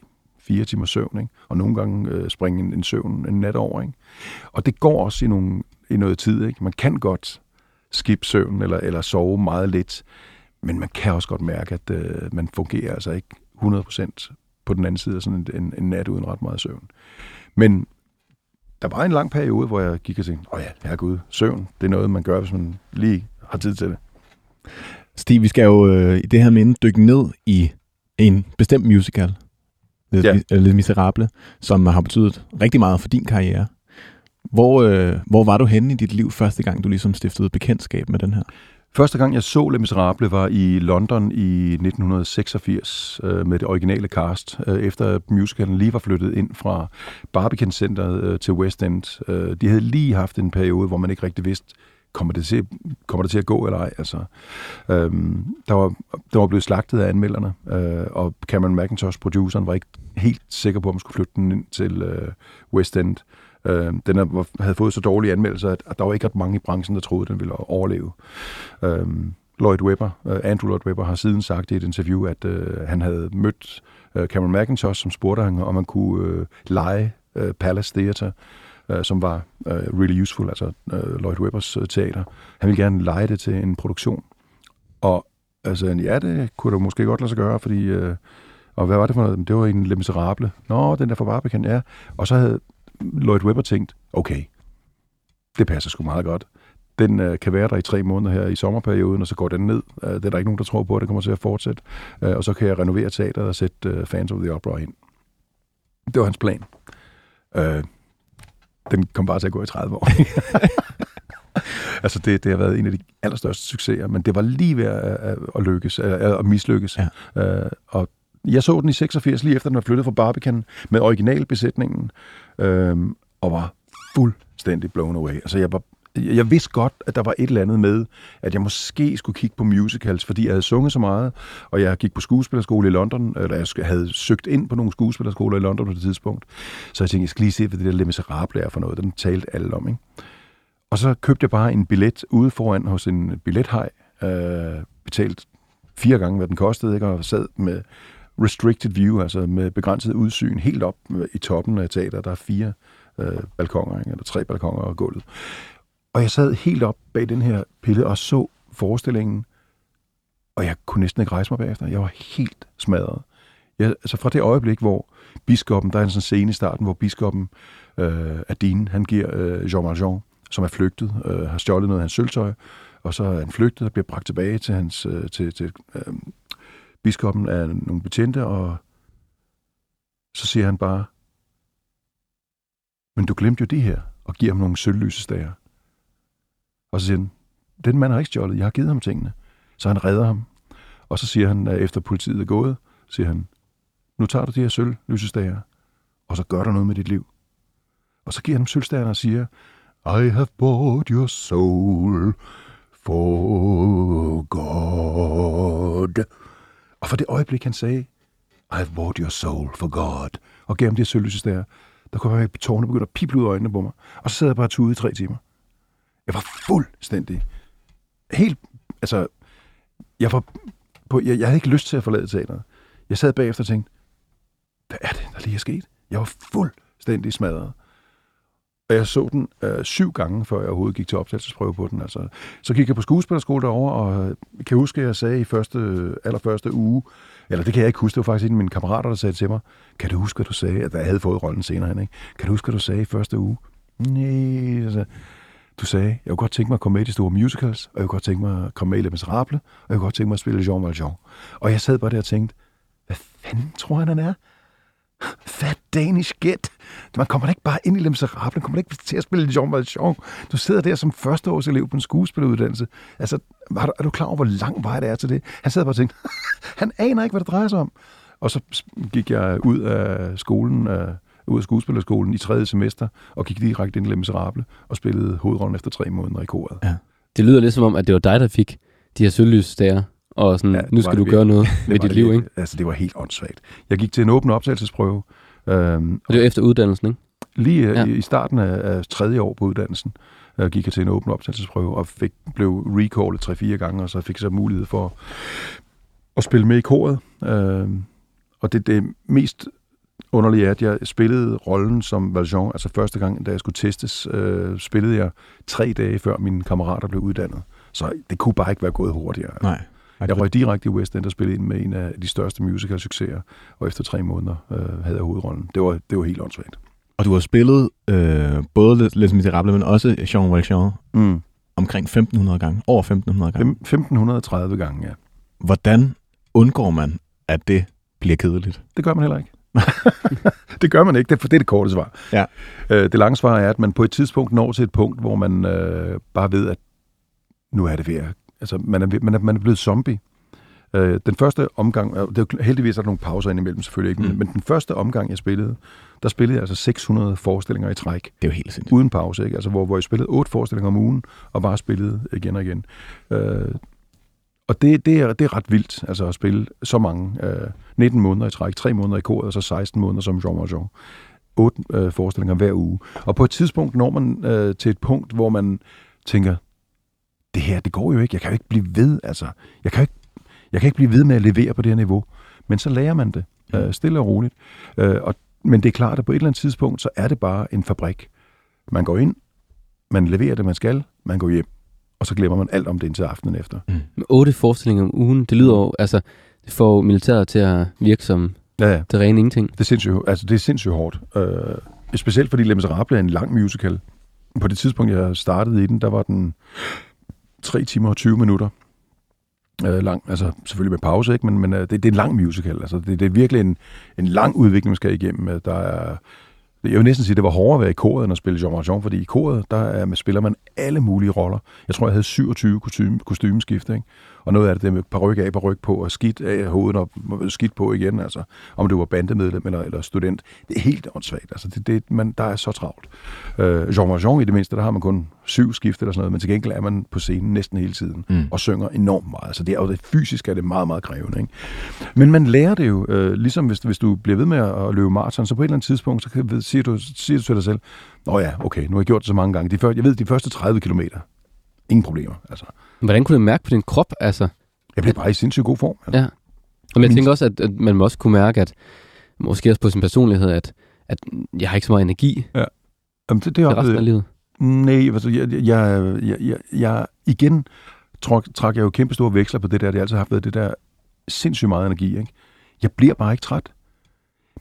fire timer søvn, ikke? og nogle gange øh, springe en, en søvn en nat over. Ikke? Og det går også i, nogle, i noget tid. Ikke? Man kan godt skip søvn eller, eller sove meget lidt, men man kan også godt mærke, at øh, man fungerer altså ikke 100% på den anden side af sådan en, en, en nat uden ret meget søvn. Men der var en lang periode, hvor jeg gik og tænkte, åh ja, herregud, søvn, det er noget, man gør, hvis man lige har tid til det. Stig, vi skal jo øh, i det her minde dykke ned i en bestemt musical, Les, ja. Les Miserable, som har betydet rigtig meget for din karriere. Hvor, øh, hvor var du henne i dit liv første gang, du ligesom stiftede bekendtskab med den her? Første gang, jeg så Les Miserables, var i London i 1986 øh, med det originale cast, øh, efter musicalen lige var flyttet ind fra Barbican Centeret øh, til West End. Øh, de havde lige haft en periode, hvor man ikke rigtig vidste, kommer det til, kommer det til at gå eller ej. Altså, øhm, der, var, der var blevet slagtet af anmelderne, øh, og Cameron McIntosh, produceren, var ikke helt sikker på, om man skulle flytte den ind til øh, West End. Øh, den er, havde fået så dårlige anmeldelser, at, at der var ikke ret mange i branchen, der troede, at den ville overleve. Øh, Lloyd Webber, øh, Andrew Lloyd Webber, har siden sagt i et interview, at øh, han havde mødt øh, Cameron McIntosh, som spurgte ham, om man kunne øh, lege øh, Palace Theatre, øh, som var øh, really useful, altså øh, Lloyd Webbers øh, teater. Han ville gerne lege det til en produktion. Og altså, ja, det kunne du måske godt lade sig gøre, fordi... Øh, og hvad var det for noget? Det var en Le Miserable. Nå, den der for Barbican, ja. Og så havde Lloyd Webber tænkt, okay, det passer sgu meget godt. Den øh, kan være der i tre måneder her i sommerperioden, og så går den ned. Øh, det er der ikke nogen, der tror på, at det kommer til at fortsætte. Øh, og så kan jeg renovere teateret og sætte øh, Fans of the Opera ind. Det var hans plan. Øh, den kom bare til at gå i 30 år. altså det, det har været en af de allerstørste succeser, men det var lige ved at, at, lykkes, at, mislykkes. Ja. Øh, og jeg så den i 86, lige efter den var flyttet fra Barbican, med originalbesætningen, øhm, og var fuldstændig blown away. Altså, jeg var jeg vidste godt, at der var et eller andet med, at jeg måske skulle kigge på musicals, fordi jeg havde sunget så meget, og jeg gik på skuespillerskole i London, eller jeg havde søgt ind på nogle skuespillerskoler i London på det tidspunkt. Så jeg tænkte, jeg skal lige se, hvad det der Le Miserable er for noget. Den talte alle om, ikke? Og så købte jeg bare en billet ude foran hos en billethej, øh, betalt fire gange, hvad den kostede, ikke? og sad med restricted view, altså med begrænset udsyn, helt op i toppen af teateret. Der er fire øh, balkonger, ikke? eller tre balkonger og gulvet. Og jeg sad helt op bag den her pille og så forestillingen, og jeg kunne næsten ikke rejse mig bagefter. Jeg var helt smadret. Jeg, altså fra det øjeblik, hvor biskoppen, der er en sådan scene i starten, hvor biskoppen øh, Adine, han giver øh, Jean Valjean, som er flygtet, øh, har stjålet noget af hans sølvtøj, og så er han flygtet og bliver bragt tilbage til, hans, øh, til, til øh, biskoppen af nogle betjente, og så siger han bare, men du glemte jo det her, og giver ham nogle sølvlysestager. Og så siger han, den mand har ikke stjålet, jeg har givet ham tingene. Så han redder ham. Og så siger han, efter politiet er gået, siger han, nu tager du de her sølvlysestager, og så gør der noget med dit liv. Og så giver han dem sølvstagerne og siger, I have bought your soul for God. Og for det øjeblik, han sagde, I have bought your soul for God, og gav ham de her sølvlysestager, der kom jeg tårne begyndte at pible ud af øjnene på mig. Og så sad jeg bare tude i tre timer. Jeg var fuldstændig, helt, altså, jeg var på, jeg, jeg havde ikke lyst til at forlade teateret. Jeg sad bagefter og tænkte, hvad er det, der lige er sket? Jeg var fuldstændig smadret. Og jeg så den øh, syv gange, før jeg overhovedet gik til optagelsesprøve på den. Altså, så gik jeg på skuespillerskole derovre, og øh, kan huske, at jeg sagde i første, allerførste uge, eller det kan jeg ikke huske, det var faktisk en af mine kammerater, der sagde til mig, kan du huske, at du sagde, at jeg havde fået rollen senere hen, ikke? Kan du huske, at du sagde i første uge? Nej, altså, du sagde, jeg kunne godt tænke mig at komme med i de store musicals, og jeg kunne godt tænke mig at komme med i Les Miserables, og jeg kunne godt tænke mig at spille Jean Valjean. Og jeg sad bare der og tænkte, hvad fanden tror han, han er? Fat Danish get. Man kommer da ikke bare ind i Les Miserables, man kommer ikke til at spille Jean Valjean. Du sidder der som førsteårselev på en skuespilleruddannelse. Altså, er du, er du klar over, hvor lang vej det er til det? Han sad bare og tænkte, han aner ikke, hvad det drejer sig om. Og så gik jeg ud af skolen, uh, ud af skuespillerskolen i tredje semester, og gik direkte ind i Le Miserable, og spillede hovedrollen efter tre måneder i koret. Ja. Det lyder lidt som om, at det var dig, der fik de her sølvlysstager, og sådan, ja, nu skal du gøre noget med dit liv, ikke? Altså, det var helt åndssvagt. Jeg gik til en åben optagelsesprøve. Øhm, og det var efter uddannelsen, ikke? Lige ja. i, starten af, af tredje år på uddannelsen øh, gik jeg til en åben optagelsesprøve, og fik, blev recallet 3-4 gange, og så fik jeg så mulighed for at spille med i koret. Øhm, og det, det mest underlige er, at jeg spillede rollen som Valjean, altså første gang, da jeg skulle testes, øh, spillede jeg tre dage før mine kammerater blev uddannet. Så det kunne bare ikke være gået hurtigere. Nej. Jeg røg direkte i West End og spillede ind med en af de største musical-succeser, og efter tre måneder øh, havde jeg hovedrollen. Det var, det var helt åndssvagt. Og du har spillet øh, både Les Miserables, men også Jean Valjean mm. omkring 1500 gange, over 1500 gange. 1530 gange, ja. Hvordan undgår man, at det bliver kedeligt? Det gør man heller ikke. det gør man ikke, det er, det er det korte svar. Ja. Øh, det lange svar er, at man på et tidspunkt når til et punkt, hvor man øh, bare ved, at nu er det ved at... Altså, man er, man er, man er blevet zombie. Øh, den første omgang, det er, heldigvis er der nogle pauser indimellem selvfølgelig ikke, mm. men den første omgang, jeg spillede, der spillede jeg altså 600 forestillinger i træk. Det er jo helt sindssygt. Uden pause, ikke? Altså, hvor, hvor jeg spillede otte forestillinger om ugen, og bare spillede igen og igen. Øh, og det, det, er, det er ret vildt, altså at spille så mange. Øh, 19 måneder i træk, 3 måneder i koret, og så 16 måneder som Jean Valjean. 8 øh, forestillinger hver uge. Og på et tidspunkt når man øh, til et punkt, hvor man tænker, det her, det går jo ikke. Jeg kan jo ikke blive ved, altså. Jeg kan, ikke, jeg kan ikke blive ved med at levere på det her niveau. Men så lærer man det, øh, stille og roligt. Øh, og, men det er klart, at på et eller andet tidspunkt, så er det bare en fabrik. Man går ind, man leverer det, man skal, man går hjem og så glemmer man alt om det indtil aftenen efter. Mm. Med otte forestillinger om ugen, det lyder jo, altså, det får militæret til at virke som ja, ja. det rene ingenting. Det er sindssygt, altså, det er sindssygt hårdt. Uh, specielt fordi Les Miserables er en lang musical. På det tidspunkt, jeg startede i den, der var den 3 timer og 20 minutter uh, lang. Altså selvfølgelig med pause, ikke? men, men uh, det, det er en lang musical. Altså, det, det er virkelig en, en lang udvikling, man skal igennem. Der er jeg vil næsten sige, at det var hårdere at være i koret end at spille Jean Valjean, fordi i koret, der er, spiller man alle mulige roller. Jeg tror, jeg havde 27 kostume, kostymeskift, ikke? Og noget af det, det med paryk af, paryk på, og skidt af hovedet og skidt på igen, altså. Om du var bandemedlem eller, eller student. Det er helt åndssvagt. Altså, det, det, man, der er så travlt. Øh, Jean Valjean i det mindste, der har man kun syv skift eller sådan noget, men til gengæld er man på scenen næsten hele tiden mm. og synger enormt meget. Altså, det er jo det fysisk er det meget, meget krævende. Ikke? Men man lærer det jo, øh, ligesom hvis, hvis du bliver ved med at løbe maraton, så på et eller andet tidspunkt, så kan, siger, du, siger du til dig selv, Nå ja, okay, nu har jeg gjort det så mange gange. De før, jeg ved, de første 30 kilometer, ingen problemer. Altså. Hvordan kunne du mærke på din krop? Altså, jeg blev bare i sindssygt god form. Altså. Ja. Og jeg tænker også, at, at man må også kunne mærke, at måske også på sin personlighed, at, at jeg har ikke så meget energi Jamen, det, det er resten af livet. Nej, altså, jeg, jeg, jeg, jeg, jeg, igen trak, trak jeg jo kæmpe store veksler på det der. Det har altid haft været det der sindssygt meget energi. Ikke? Jeg bliver bare ikke træt.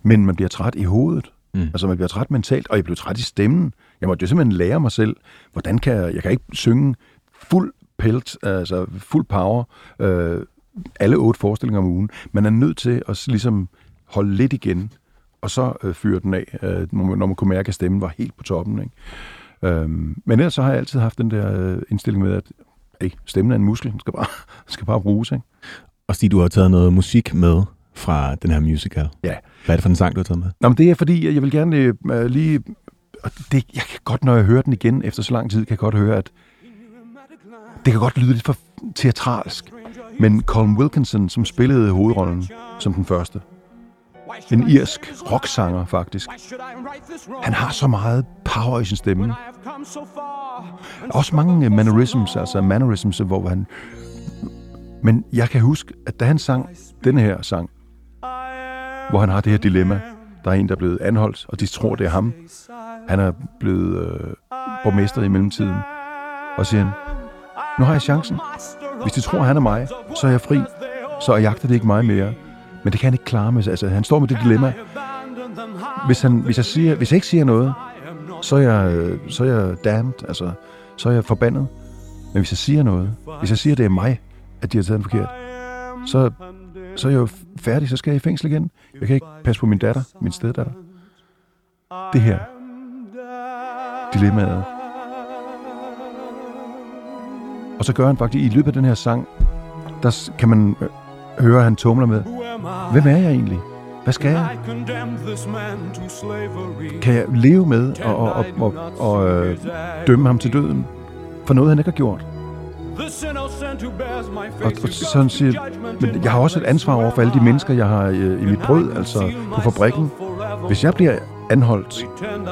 Men man bliver træt i hovedet. Mm. Altså, man bliver træt mentalt, og jeg blev træt i stemmen. Jeg måtte jo simpelthen lære mig selv, hvordan kan jeg... Jeg kan ikke synge fuld pelt, altså fuld power, øh, alle otte forestillinger om ugen. Man er nødt til at ligesom holde lidt igen, og så øh, fyre den af, øh, når, man, når man kunne mærke, at stemmen var helt på toppen. Ikke? Øhm, men ellers så har jeg altid haft den der øh, indstilling med, at hey, stemmen er en muskel, den skal bare, den skal bare bruges. Ikke? Og Stig, du har taget noget musik med fra den her musical. Ja. Hvad er det for en sang, du har taget med? Nå, men det er fordi, jeg vil gerne øh, lige... og Det, jeg kan godt, når jeg hører den igen efter så lang tid, kan jeg godt høre, at det kan godt lyde lidt for teatralsk. Men Colin Wilkinson, som spillede hovedrollen som den første, en irsk rocksanger faktisk, han har så meget power i sin stemme. Også mange mannerisms, altså mannerisms, hvor han... Men jeg kan huske, at da han sang den her sang, hvor han har det her dilemma, der er en, der er blevet anholdt, og de tror, det er ham. Han er blevet øh, borgmester i mellemtiden. Og siger han, nu har jeg chancen. Hvis de tror, han er mig, så er jeg fri. Så jagter det ikke mig mere. Men det kan han ikke klare med. Altså, han står med det dilemma. Hvis, han, hvis, jeg, siger, hvis jeg ikke siger noget, så er jeg, så er jeg damned. Altså, så er jeg forbandet. Men hvis jeg siger noget, hvis jeg siger, det er mig, at de har taget den forkert, så, så er jeg jo færdig. Så skal jeg i fængsel igen. Jeg kan ikke passe på min datter, min steddatter. Det her. Dilemmaet. Og så gør han faktisk, i løbet af den her sang, der kan man øh, høre, at han tumler med, hvem er jeg egentlig? Hvad skal jeg? Kan jeg leve med og, og, og, og, og øh, dømme ham til døden for noget, han ikke har gjort? Og, og sådan siger, men jeg har også et ansvar over for alle de mennesker, jeg har øh, i mit brød, altså på fabrikken. Hvis jeg bliver anholdt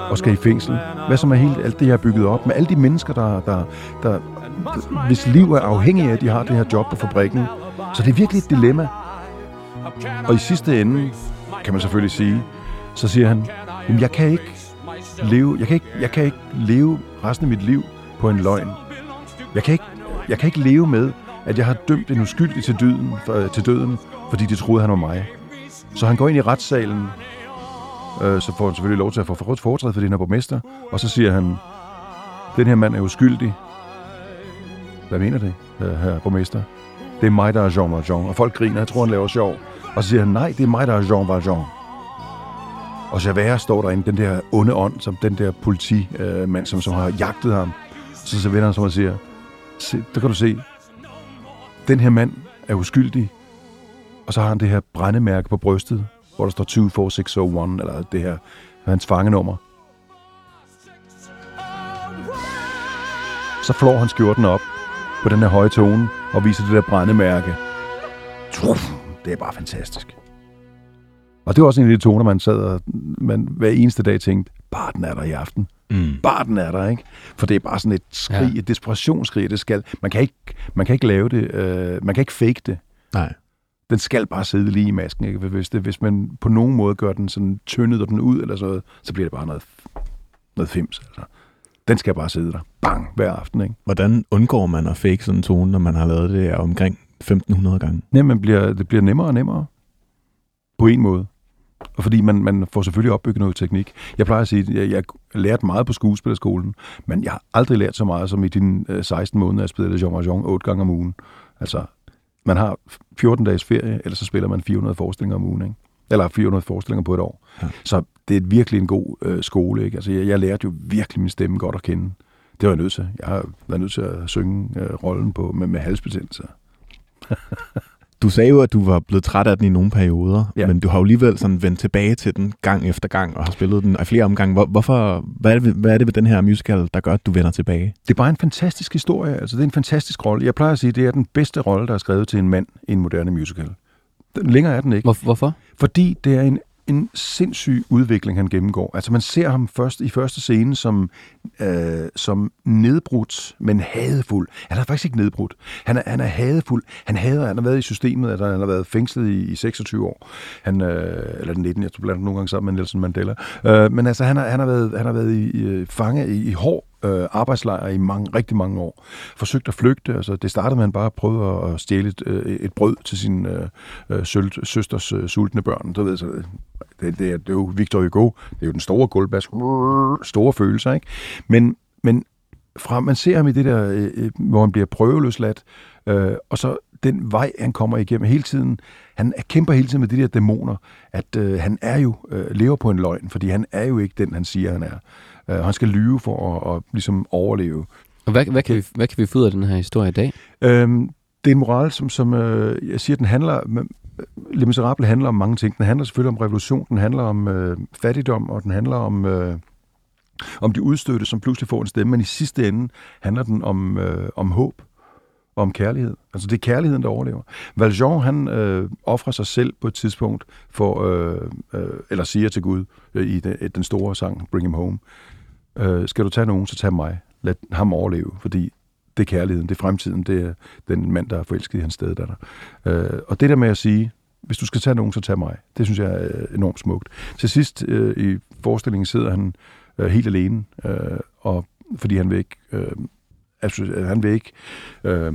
og skal i fængsel, hvad så med helt alt det, jeg har bygget op, med alle de mennesker, der, der, der hvis liv er afhængig af, at de har det her job på fabrikken. Så det er virkelig et dilemma. Og i sidste ende, kan man selvfølgelig sige, så siger han, jamen jeg kan ikke leve, jeg kan ikke, jeg kan ikke leve resten af mit liv på en løgn. Jeg kan ikke, jeg kan ikke leve med, at jeg har dømt en uskyldig til døden, for, til døden, fordi de troede, han var mig. Så han går ind i retssalen, øh, så får han selvfølgelig lov til at få foretræde for den her borgmester, og så siger han, den her mand er uskyldig. Hvad mener det, øh, her herre borgmester? Det er mig, der er Jean Valjean. Og folk griner, jeg tror, han laver sjov. Og så siger han, nej, det er mig, der er Jean Valjean. Og Javert står derinde, den der onde ånd, som den der politimand, øh, som, som har jagtet ham. Så, så vender han sig og siger, se, der kan du se, den her mand er uskyldig, og så har han det her brændemærke på brystet, hvor der står 24601, eller det her, hans fangenummer. Så flår han skjorten op på den her høje tone, og viser det der brændemærke. Det er bare fantastisk. Og det var også en af de toner, man sad og man hver eneste dag tænkte, bare den er der i aften. Mm. Bare den er der, ikke? For det er bare sådan et skrig, Ja. et desperationsskrig, det skal. Man kan ikke, man kan ikke lave det, øh, man kan ikke fake det. Nej. Den skal bare sidde lige i masken, ikke? Hvis, det, hvis man på nogen måde gør den sådan tyndet og den ud, eller sådan noget, så bliver det bare noget, noget fims, altså. Den skal bare sidde der. Bang, hver aften, ikke? Hvordan undgår man at fake sådan en tone, når man har lavet det her omkring 1500 gange? Nej, man bliver, det bliver nemmere og nemmere. På en måde. Og fordi man, man får selvfølgelig opbygget noget teknik. Jeg plejer at sige, at jeg, jeg lærte meget på skuespillerskolen, men jeg har aldrig lært så meget som i de øh, 16 måneder, jeg spillede Jean Valjean 8 gange om ugen. Altså, man har 14 dages ferie, eller så spiller man 400 forestillinger om ugen, ikke? Eller 400 forestillinger på et år. Ja. Ja. Så det er virkelig en god øh, skole, ikke? Altså, jeg, jeg lærte jo virkelig min stemme godt at kende. Det var jeg nødt til. Jeg har været nødt til at synge øh, rollen på, med, med halsbetændelse. Du sagde jo, at du var blevet træt af den i nogle perioder, ja. Men du har jo alligevel sådan vendt tilbage til den gang efter gang og har spillet den i flere omgange. Hvor, hvorfor, hvad, er det, ved- hvad er det ved den her musical, der gør, at du vender tilbage? Det er bare en fantastisk historie. Altså, det er en fantastisk rolle. Jeg plejer at sige, at det er den bedste rolle, der er skrevet til en mand i en moderne musical. Den, længere er den ikke. Hvor, hvorfor? Fordi det er en en sindssyg udvikling, han gennemgår. Altså man ser ham først i første scene som, øh, som nedbrudt, men hadefuld. Han er faktisk ikke nedbrudt. Han er, han er hadefuld. Han hader, han har været i systemet, altså han har været fængslet i, i 26 år. Han, øh, eller 19, jeg tror blandt nogle gange sammen med Nelson Mandela. Øh, men altså han har, han har været, han har været i, i fange i, i hård øh, arbejdslejr i mange, rigtig mange år. Forsøgt at flygte. Altså, det startede med, at han bare prøvede at stjæle et, øh, et brød til sin øh, øh sølt, søsters øh, sultne børn. Du ved, så, det, det, det, er, det er jo Victor Hugo. Det er jo den store guldbas, Store følelser, ikke? Men, men fra man ser ham i det der, øh, øh, hvor han bliver prøveløsladt, øh, og så den vej, han kommer igennem hele tiden, han kæmper hele tiden med de der dæmoner, at øh, han er jo, øh, lever på en løgn, fordi han er jo ikke den, han siger, han er. Øh, han skal lyve for at, at ligesom overleve. Og hvad, hvad, kan vi, hvad kan vi få ud af den her historie i dag? Øhm, det er en moral, som, som øh, jeg siger, den handler... Le Miserable handler om mange ting. Den handler selvfølgelig om revolution, den handler om øh, fattigdom, og den handler om... Øh, om de udstødte, som pludselig får en stemme, men i sidste ende handler den om, øh, om håb og om kærlighed. Altså det er kærligheden, der overlever. Valjean, han øh, offrer sig selv på et tidspunkt for, øh, øh, eller siger til Gud øh, i den, den store sang Bring Him Home, øh, skal du tage nogen, så tag mig. Lad ham overleve, fordi det er kærligheden, det er fremtiden, det er den mand, der er forelsket i hans sted. Der. Øh, og det der med at sige, hvis du skal tage nogen, så tag mig. Det synes jeg er enormt smukt. Til sidst øh, i forestillingen sidder han øh, helt alene, øh, og fordi han vil ikke, øh, altså, han vil ikke øh,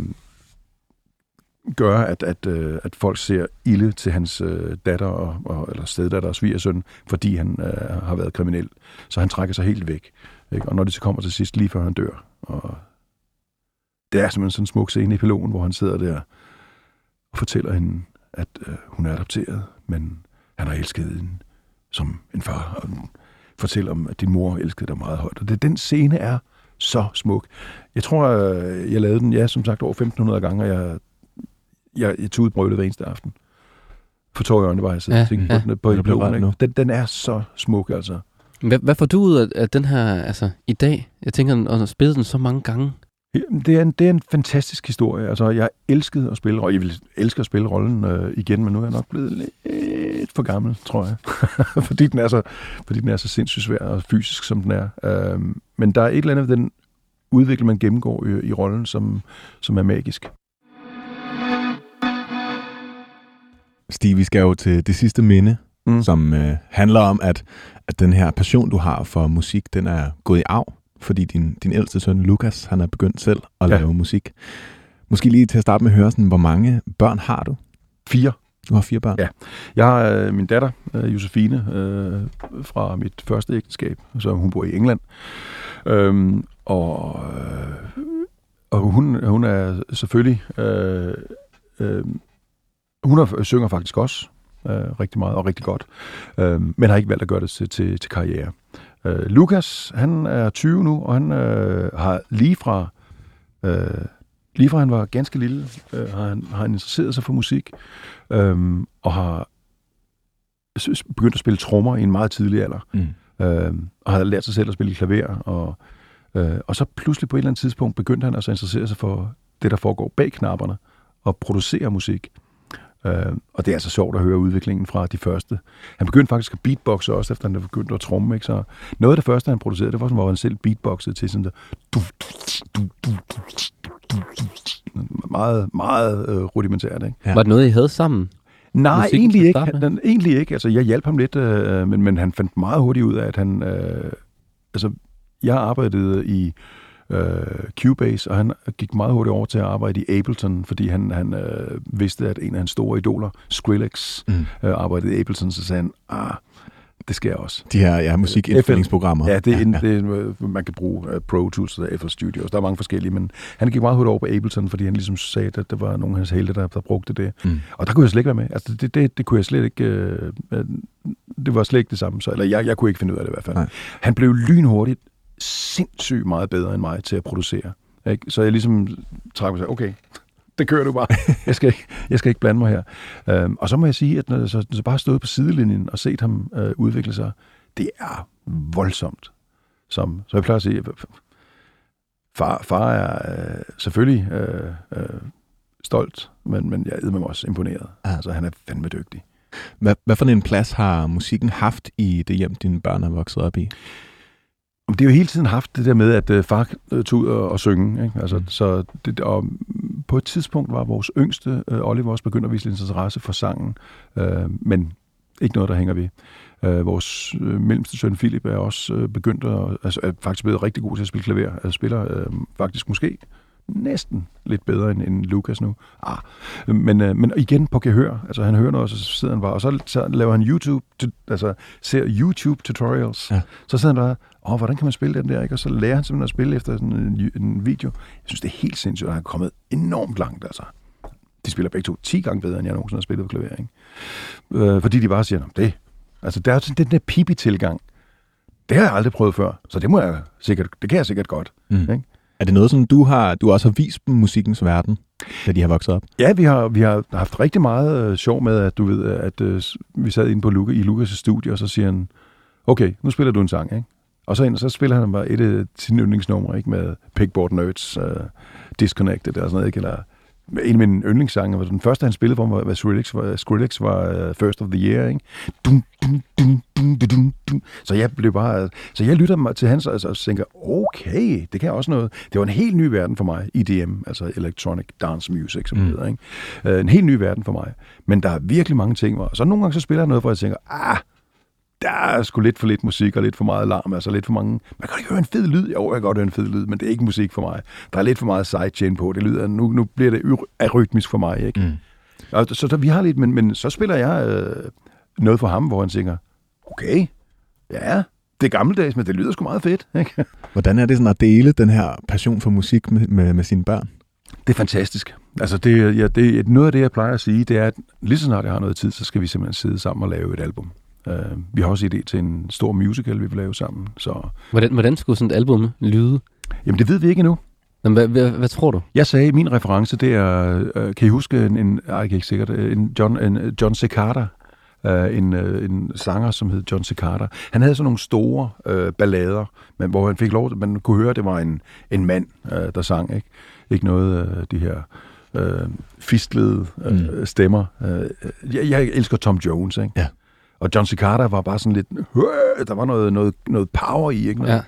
gøre, at, at, øh, at folk ser ilde til hans øh, datter, og, og, eller steddatter og svigersøn, fordi han øh, har været kriminel. Så han trækker sig helt væk. Ikke? Og når det så kommer til sidst, lige før han dør, og det er simpelthen sådan en smuk scene i piloten, hvor han sidder der og fortæller hende, at øh, hun er adopteret, men han har elsket hende som en far, og fortæller om, at din mor elskede dig meget højt. Og det, den scene er så smuk. Jeg tror, øh, jeg lavede den, ja, som sagt, over 1500 gange, og jeg jeg, jeg tog ud brølet hver eneste aften. For tår i øjnene, bare jeg sidder ja, og tænkte ja. på den, på den, på den, den er så smuk, altså. Hvad, hvad får du ud af, af den her, altså i dag? Jeg tænker, at spille den så mange gange. Det er, en, det er en fantastisk historie. Altså, jeg elskede at spille, og jeg vil elske at spille rollen øh, igen, men nu er jeg nok blevet lidt for gammel, tror jeg. fordi, den er så, fordi den er så sindssygt svær og fysisk, som den er. Øh, men der er et eller andet ved den udvikling, man gennemgår i, i rollen, som, som er magisk. Stig, vi skal jo til det sidste minde, mm. som øh, handler om, at, at den her passion, du har for musik, den er gået i arv, fordi din, din ældste søn, Lukas, han er begyndt selv at ja. lave musik. Måske lige til at starte med at høre, sådan, hvor mange børn har du? Fire. Du har fire børn? Ja. Jeg har øh, min datter, øh, Josefine, øh, fra mit første ægteskab, så hun bor i England. Øhm, og øh, og hun, hun er selvfølgelig... Øh, øh, hun er, synger faktisk også øh, rigtig meget og rigtig godt, øh, men har ikke valgt at gøre det til, til, til karriere. Øh, Lukas, han er 20 nu, og han øh, har lige fra, øh, lige fra han var ganske lille, øh, har, han, har han interesseret sig for musik, øh, og har begyndt at spille trommer i en meget tidlig alder, mm. øh, og har lært sig selv at spille klaver, og, øh, og så pludselig på et eller andet tidspunkt begyndte han altså at interessere sig for det, der foregår bag knapperne, og producere musik. Øh, og det er altså sjovt at høre udviklingen fra de første. Han begyndte faktisk at beatboxe også, efter han havde begyndt at tromme. Ikke? Så noget af det første, han producerede, det var sådan, hvor han selv beatboxede til sådan der... Du, du, du, du, du, du, meget, meget øh, rudimentært. Ikke? Ja. Var det noget, I havde sammen? Nej, egentlig ikke. Han, egentlig ikke. Altså, jeg hjalp ham lidt, øh, men, men han fandt meget hurtigt ud af, at han... Øh, altså, jeg arbejdede i øh, Cubase, og han gik meget hurtigt over til at arbejde i Ableton, fordi han, han øh, vidste, at en af hans store idoler, Skrillex, mm. øh, arbejdede i Ableton, så sagde han, ah, det jeg også. De her ja, musikindspilningsprogrammer. Ja, det er, ja, ja. det er, man kan bruge uh, Pro Tools og FL Studios. Der er mange forskellige, men han gik meget hurtigt over på Ableton, fordi han ligesom sagde, at der var nogle af hans helte, der, der brugte det. Mm. Og der kunne jeg slet ikke være med. Altså, det, det, det kunne jeg slet ikke... Uh, det var slet ikke det samme. Så, eller jeg, jeg kunne ikke finde ud af det i hvert fald. Nej. Han blev lynhurtigt sindssygt meget bedre end mig til at producere. Ikke? Så jeg ligesom trækker mig og okay, det kører du bare. Jeg skal ikke, jeg skal ikke blande mig her. Øhm, og så må jeg sige, at når jeg så, så bare stået på sidelinjen og set ham øh, udvikle sig, det er voldsomt. Som, så jeg plejer at sige, far, far er øh, selvfølgelig øh, øh, stolt, men, men jeg er med mig også imponeret. Ja. Altså, han er fandme dygtig. Hvad, hvad for en plads har musikken haft i det hjem, dine børn er vokset op i? Det er jo hele tiden haft det der med, at øh, far øh, tog ud og, og synge. Ikke? Altså, Mm. så det, og på et tidspunkt var vores yngste, øh, Oliver, også begyndt at vise lidt interesse for sangen, øh, men ikke noget, der hænger ved. Øh, vores øh, mellemste søn Philip er også øh, begyndt at, altså er faktisk blevet rigtig god til at spille klaver. Altså spiller øh, faktisk måske næsten lidt bedre end, end Lukas nu. Ah, men, øh, men igen på gehør. Altså han hører noget, og så sidder han bare, og så, så laver han YouTube, altså ser YouTube tutorials. Ja. Så sidder han der, åh, hvordan kan man spille den der, ikke? Og så lærer han simpelthen at spille efter sådan en, en video. Jeg synes, det er helt sindssygt, at han er kommet enormt langt, altså. De spiller begge to 10 gange bedre, end jeg nogensinde har spillet på klaver, ikke? Øh, fordi de bare siger, "Nå, det, altså der er sådan den der pipi-tilgang. Det har jeg aldrig prøvet før, så det må jeg sikkert, det kan jeg sikkert godt. Mm. Ikke? Er det noget, som du har, du også har vist dem musikkens verden, da de har vokset op? Ja, vi har, vi har haft rigtig meget øh, sjov med, at du ved, at øh, vi sad inde på Luca, i Lukas' studie, og så siger han, okay, nu spiller du en sang, ikke? Og så, ind, så spiller han bare et øh, af sine yndlingsnumre, ikke? Med Pigboard Nerds, øh, Disconnected og sådan noget, ikke? Eller en af mine yndlingssange, var den første, han spillede for mig, var Skrillex, var, Skrillex var uh, First of the Year, ikke? Dum, dum, dum, dum, dum, dum. Så jeg blev bare, så jeg lytter mig til hans, altså, og tænker, okay, det kan også noget. Det var en helt ny verden for mig, EDM, altså Electronic Dance Music, som Mm. hedder, ikke? Uh, en helt ny verden for mig. Men der er virkelig mange ting, hvor, så nogle gange så spiller jeg noget, hvor jeg tænker, ah, der er sgu lidt for lidt musik og lidt for meget larm, altså lidt for mange... Man kan ikke høre en fed lyd. Jo, jeg kan godt høre en fed lyd, men det er ikke musik for mig. Der er lidt for meget sidechain på. Det lyder, nu, nu bliver det arytmisk for mig, ikke? Mm. Og, så der, vi har lidt, men, men så spiller jeg øh, noget for ham, hvor han tænker, okay, ja, det er gammeldags, men det lyder sgu meget fedt, ikke? Hvordan er det sådan at dele den her passion for musik med, med, med sine børn? Det er fantastisk. Altså, det, ja, det, er- noget af det, jeg plejer at sige, det er, at lige så snart jeg har noget tid, så skal vi simpelthen sidde sammen og lave et album. Uh, vi har også idé til en stor musical, vi vil lave sammen. Så, Hvordan, hvordan skulle sådan et album lyde? jamen, det ved vi ikke endnu. Jamen, hvad, hvad, hvad tror du? Jeg sagde, min reference, det er, øh, kan I huske en, en ej, jeg kan ikke sikkert, øh, en John, en øh, John Cicada, øh, en, øh, en sanger, som hed John Cicada. Han havde sådan nogle store øh, ballader, men hvor han fik lov, man kunne høre, at det var en, en mand, øh, der sang, ikke? Ikke noget af øh, de her øh, fistlede øh, Mm. stemmer. Øh, jeg, jeg elsker Tom Jones, ikke? Ja. Og John Cicada var bare sådan lidt, "Øh", der var noget, noget, noget power i, ikke? Noget, Ja.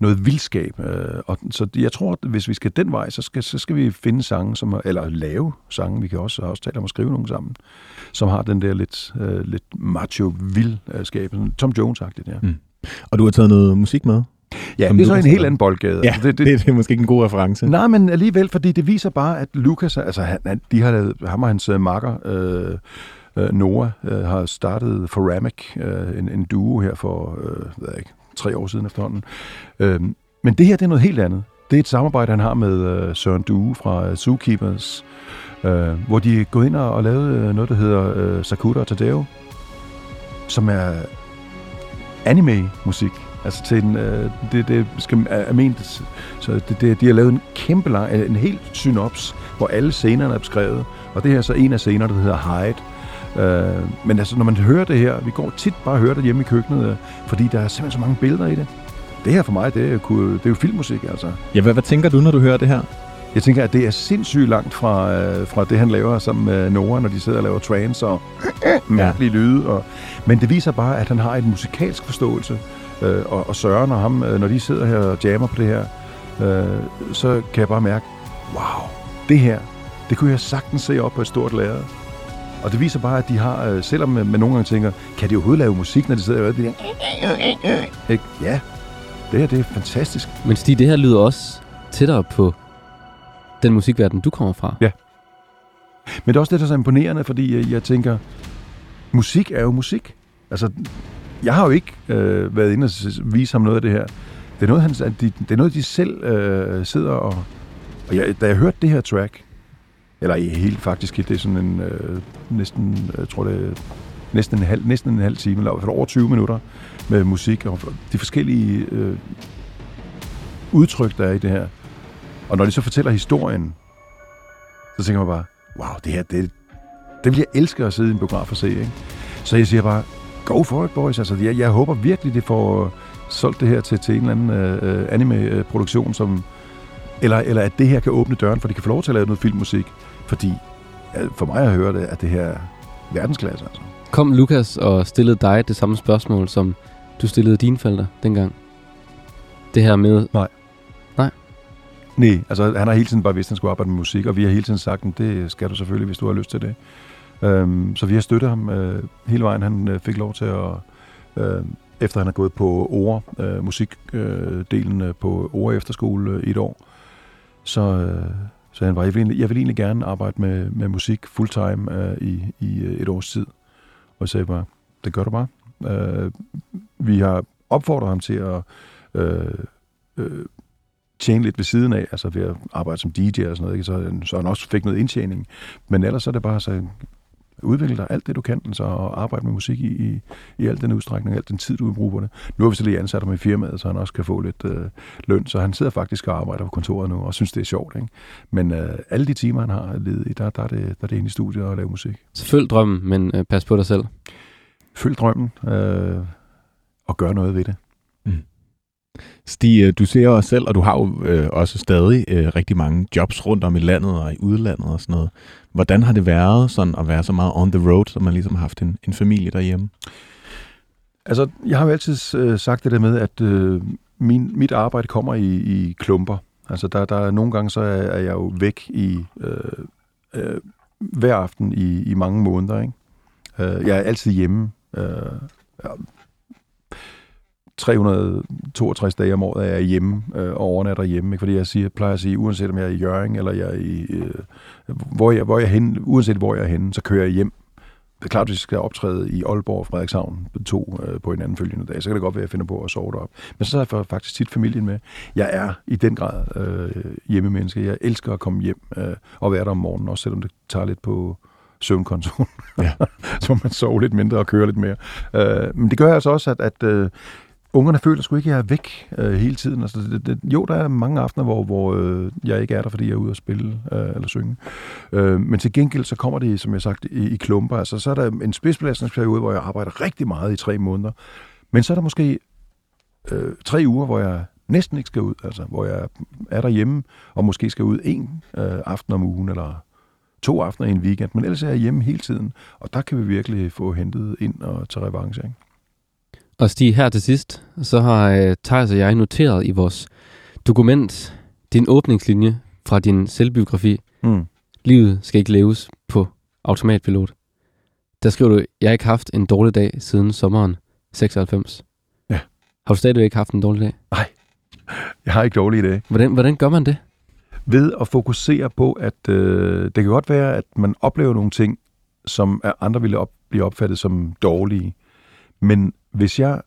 noget vildskab. Øh, og så jeg tror, at hvis vi skal den vej, så skal, så skal vi finde sange, som er, eller lave sange, vi kan også, også tale om at skrive nogle sammen, som har den der lidt, øh, lidt macho vildskab. Sådan Tom Jones-agtigt, ja. Mm. Og du har taget noget musik med? Ja, Som det er så en helt anden boldgade. Ja, Altså, det, det, det er måske ikke en god reference. Nej, men alligevel, fordi det viser bare, at Lucas, altså han, han, de har lavet, ham og hans uh, makker, øh, øh, Noah, øh, har startet Foramic, øh, en, en duo her for, øh, hvad ved jeg ikke, tre år siden efterhånden. Øh, men det her, det er noget helt andet. Det er et samarbejde, han har med øh, Søren Due fra øh, Zookeepers, øh, hvor de er gået ind og, og lavet øh, noget, der hedder øh, Sakuta og Tadeo, som er anime-musik. Altså til en, øh, det, det skal, er, er ment, så det, det, de har lavet en kæmpe lang, en helt synops, hvor alle scenerne er beskrevet. Og det her er så en af scenerne, der hedder Hide. Øh, men altså, når man hører det her, vi går tit bare og hører det hjemme i køkkenet, øh, fordi der er simpelthen så mange billeder i det. Det her for mig, det er, jo- det er jo filmmusik, altså. Ja, hvad, hvad tænker du, når du hører det her? Jeg tænker, at det er sindssygt langt fra, øh, fra det, han laver sammen med Nora, når de sidder og laver trance og mærkelige lyde. Og, men det viser bare, at han har en musikalsk forståelse. Øh, og, og Søren og ham, øh, når de sidder her og jammer på det her, øh, så kan jeg bare mærke, wow, det her, det kunne jeg sagtens se op på et stort lærred. Og det viser bare, at de har, øh, selvom man man nogle gange tænker, kan de overhovedet lave musik, når de sidder og det der? Ikke? Ja, det her, det er fantastisk. Men Stig, det her lyder også tættere på den musikverden, du kommer fra. Ja. Men det er også det, der er så imponerende, fordi øh, jeg tænker, musik er jo musik. Altså, jeg har jo ikke øh, været inde og vise ham noget af det her. Det er noget, han, de, det er noget de selv øh, sidder og... Og jeg, da jeg hørte det her track, eller i helt faktisk, det er sådan en øh, næsten, jeg tror det er næsten en halv, næsten en halv time, eller i hvert fald over 20 minutter med musik og de forskellige øh, udtryk, der er i det her. Og når de så fortæller historien, så tænker man bare, wow, det her, det, det vil jeg elske at sidde i en biograf og se. Ikke? Så jeg siger bare, go for it, boys. Altså, jeg, jeg håber virkelig, det får øh, solgt det her til, til en eller anden øh, anime-produktion, som, eller, eller at det her kan åbne døren, for de kan få lov til at lave noget filmmusik. Fordi for mig at høre det, at det her, verdensklasse, altså. Kom Lukas og stillede dig det samme spørgsmål, som du stillede dine forældre dengang? Det her med... Nej, altså han har hele tiden bare vidst, at han skulle arbejde med musik, og vi har hele tiden sagt, at det skal du selvfølgelig, hvis du har lyst til det. Øhm, så vi har støttet ham øh, hele vejen. Han øh, fik lov til at, øh, efter han har gået på ORE, øh, musikdelen øh, på ORE Efterskole øh, i et år, så, øh, så han var, jeg ville, jeg ville egentlig gerne arbejde med, med musik fulltime øh, i, i øh, et års tid. Og jeg sagde bare, det gør du bare. Øh, vi har opfordret ham til at øh, øh, tjene lidt ved siden af, altså ved at arbejde som DJ og sådan noget, ikke? Så, så han også fik noget indtjening. Men ellers er det bare så udvikle dig alt det, du kan, så og arbejde med musik i, i, i al den udstrækning, alt den tid, du vil bruge på det. Nu har vi så lige ansat ham i firmaet, så han også kan få lidt øh, løn, så han sidder faktisk og arbejder på kontoret nu, og synes, det er sjovt. Ikke? Men øh, alle de timer, han har ledet i, der, der, er det, der er det inde i studiet og lave musik. Så følg drømmen, men øh, pas på dig selv. Følg drømmen, øh, og gør noget ved det. Stig, øh, du ser også selv, og du har jo øh, også stadig øh, rigtig mange jobs rundt om i landet og i udlandet og sådan noget. Hvordan har det været sådan at være så meget on the road, som man ligesom har haft en, en familie derhjemme? Altså, jeg har jo altid øh, sagt det der med, at øh, min, mit arbejde kommer i, i klumper. Altså, der, der nogle gange så er, er jeg jo væk i øh, øh, hver aften i, i mange måneder. Ikke? Øh, jeg er altid hjemme. Øh, ja, 362 dage om året er jeg hjemme øh, og overnatter hjemme. Ikke? Fordi jeg siger, plejer at sige, uanset om jeg er i Jørgen, eller jeg er i, øh, hvor, jeg, hvor jeg er henne, uanset hvor jeg er henne, så kører jeg hjem. Det er klart, hvis jeg skal optræde i Aalborg og Frederikshavn to øh, på en anden følgende dag, så kan det godt være, at jeg finder på at sove derop. Men så har jeg faktisk tit familien med. Jeg er i den grad øh, hjemmemenneske. Jeg elsker at komme hjem øh, og være der om morgenen, også selvom det tager lidt på søvnkontoen. Ja. så man sove lidt mindre og køre lidt mere. Øh, men det gør altså også, at, at øh, Ungerne føler sgu ikke, at jeg er væk øh, hele tiden. Altså, det, det, jo, der er mange aftener, hvor, hvor øh, jeg ikke er der, fordi jeg er ude at spille øh, eller synge. Øh, men til gengæld, så kommer det, som jeg sagt, i, i klumper. Altså, så er der en spidsbelastningsperiode, hvor jeg arbejder rigtig meget i tre måneder. Men så er der måske øh, tre uger, hvor jeg næsten ikke skal ud. Altså, hvor jeg er derhjemme, og måske skal ud en øh, aften om ugen, eller to aftener i en weekend. Men ellers er jeg hjemme hele tiden, og der kan vi virkelig få hentet ind og tage revanche. Ikke? Og Stig, her til sidst, så har øh, Thijs og jeg noteret i vores dokument din åbningslinje fra din selvbiografi. Mm. Livet skal ikke leves på automatpilot. Der skriver du, jeg har ikke haft en dårlig dag siden sommeren 96. Ja. Har du stadigvæk ikke haft en dårlig dag? Nej, jeg har ikke dårlige dage. Hvordan, hvordan gør man det? Ved at fokusere på, at øh, det kan godt være, at man oplever nogle ting, som andre ville op, blive opfattet som dårlige. Men hvis jeg,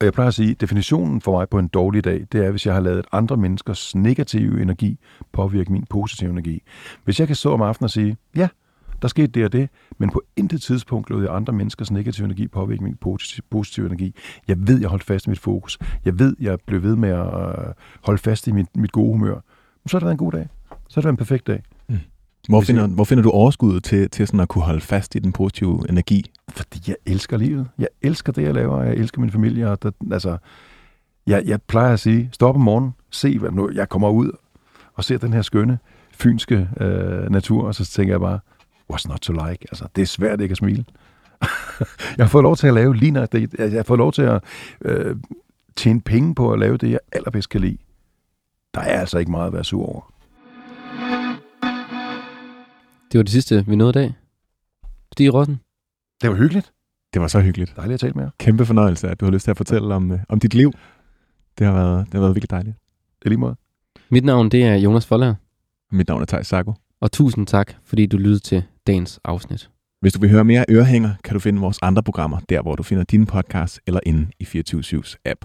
og jeg plejer at sige, definitionen for mig på en dårlig dag, det er, hvis jeg har lavet andre menneskers negative energi påvirke min positive energi. Hvis jeg kan stå om aftenen og sige, ja, der skete det og det, men på intet tidspunkt lod jeg andre menneskers negative energi påvirke min positive energi. Jeg ved, jeg holdt fast i mit fokus. Jeg ved, jeg blev ved med at holde fast i mit, mit gode humør. Så har det været en god dag. Så har det været en perfekt dag. Hvor finder, hvor finder du overskuddet til, til sådan at kunne holde fast i den positive energi? Fordi jeg elsker livet. Jeg elsker det, jeg laver, og jeg elsker min familie. Og det, altså, jeg, jeg plejer at sige, stop om morgenen, se, hvad nu jeg kommer ud og ser den her skønne, fynske øh, natur, og så tænker jeg bare, what's not to like? Altså, det er svært ikke at smile. jeg har fået lov til at lave lige det. Jeg har fået lov til at øh, tjene penge på at lave det, jeg allerbedst kan lide. Der er altså ikke meget at være sur over. Det var det sidste, vi nåede i dag. Stig Rossen. Det var hyggeligt. Det var så hyggeligt. Dejligt at tale med jer. Kæmpe fornøjelse, at du har lyst til at fortælle om, øh, om dit liv. Det har været, det har været virkelig dejligt. Det er lige måde. Mit navn det er Jonas Forlager. Mit navn er Thijs Sago. Og tusind tak, fordi du lyttede til dagens afsnit. Hvis du vil høre mere ørehænger, kan du finde vores andre programmer, der hvor du finder dine podcasts eller inde i 24 app.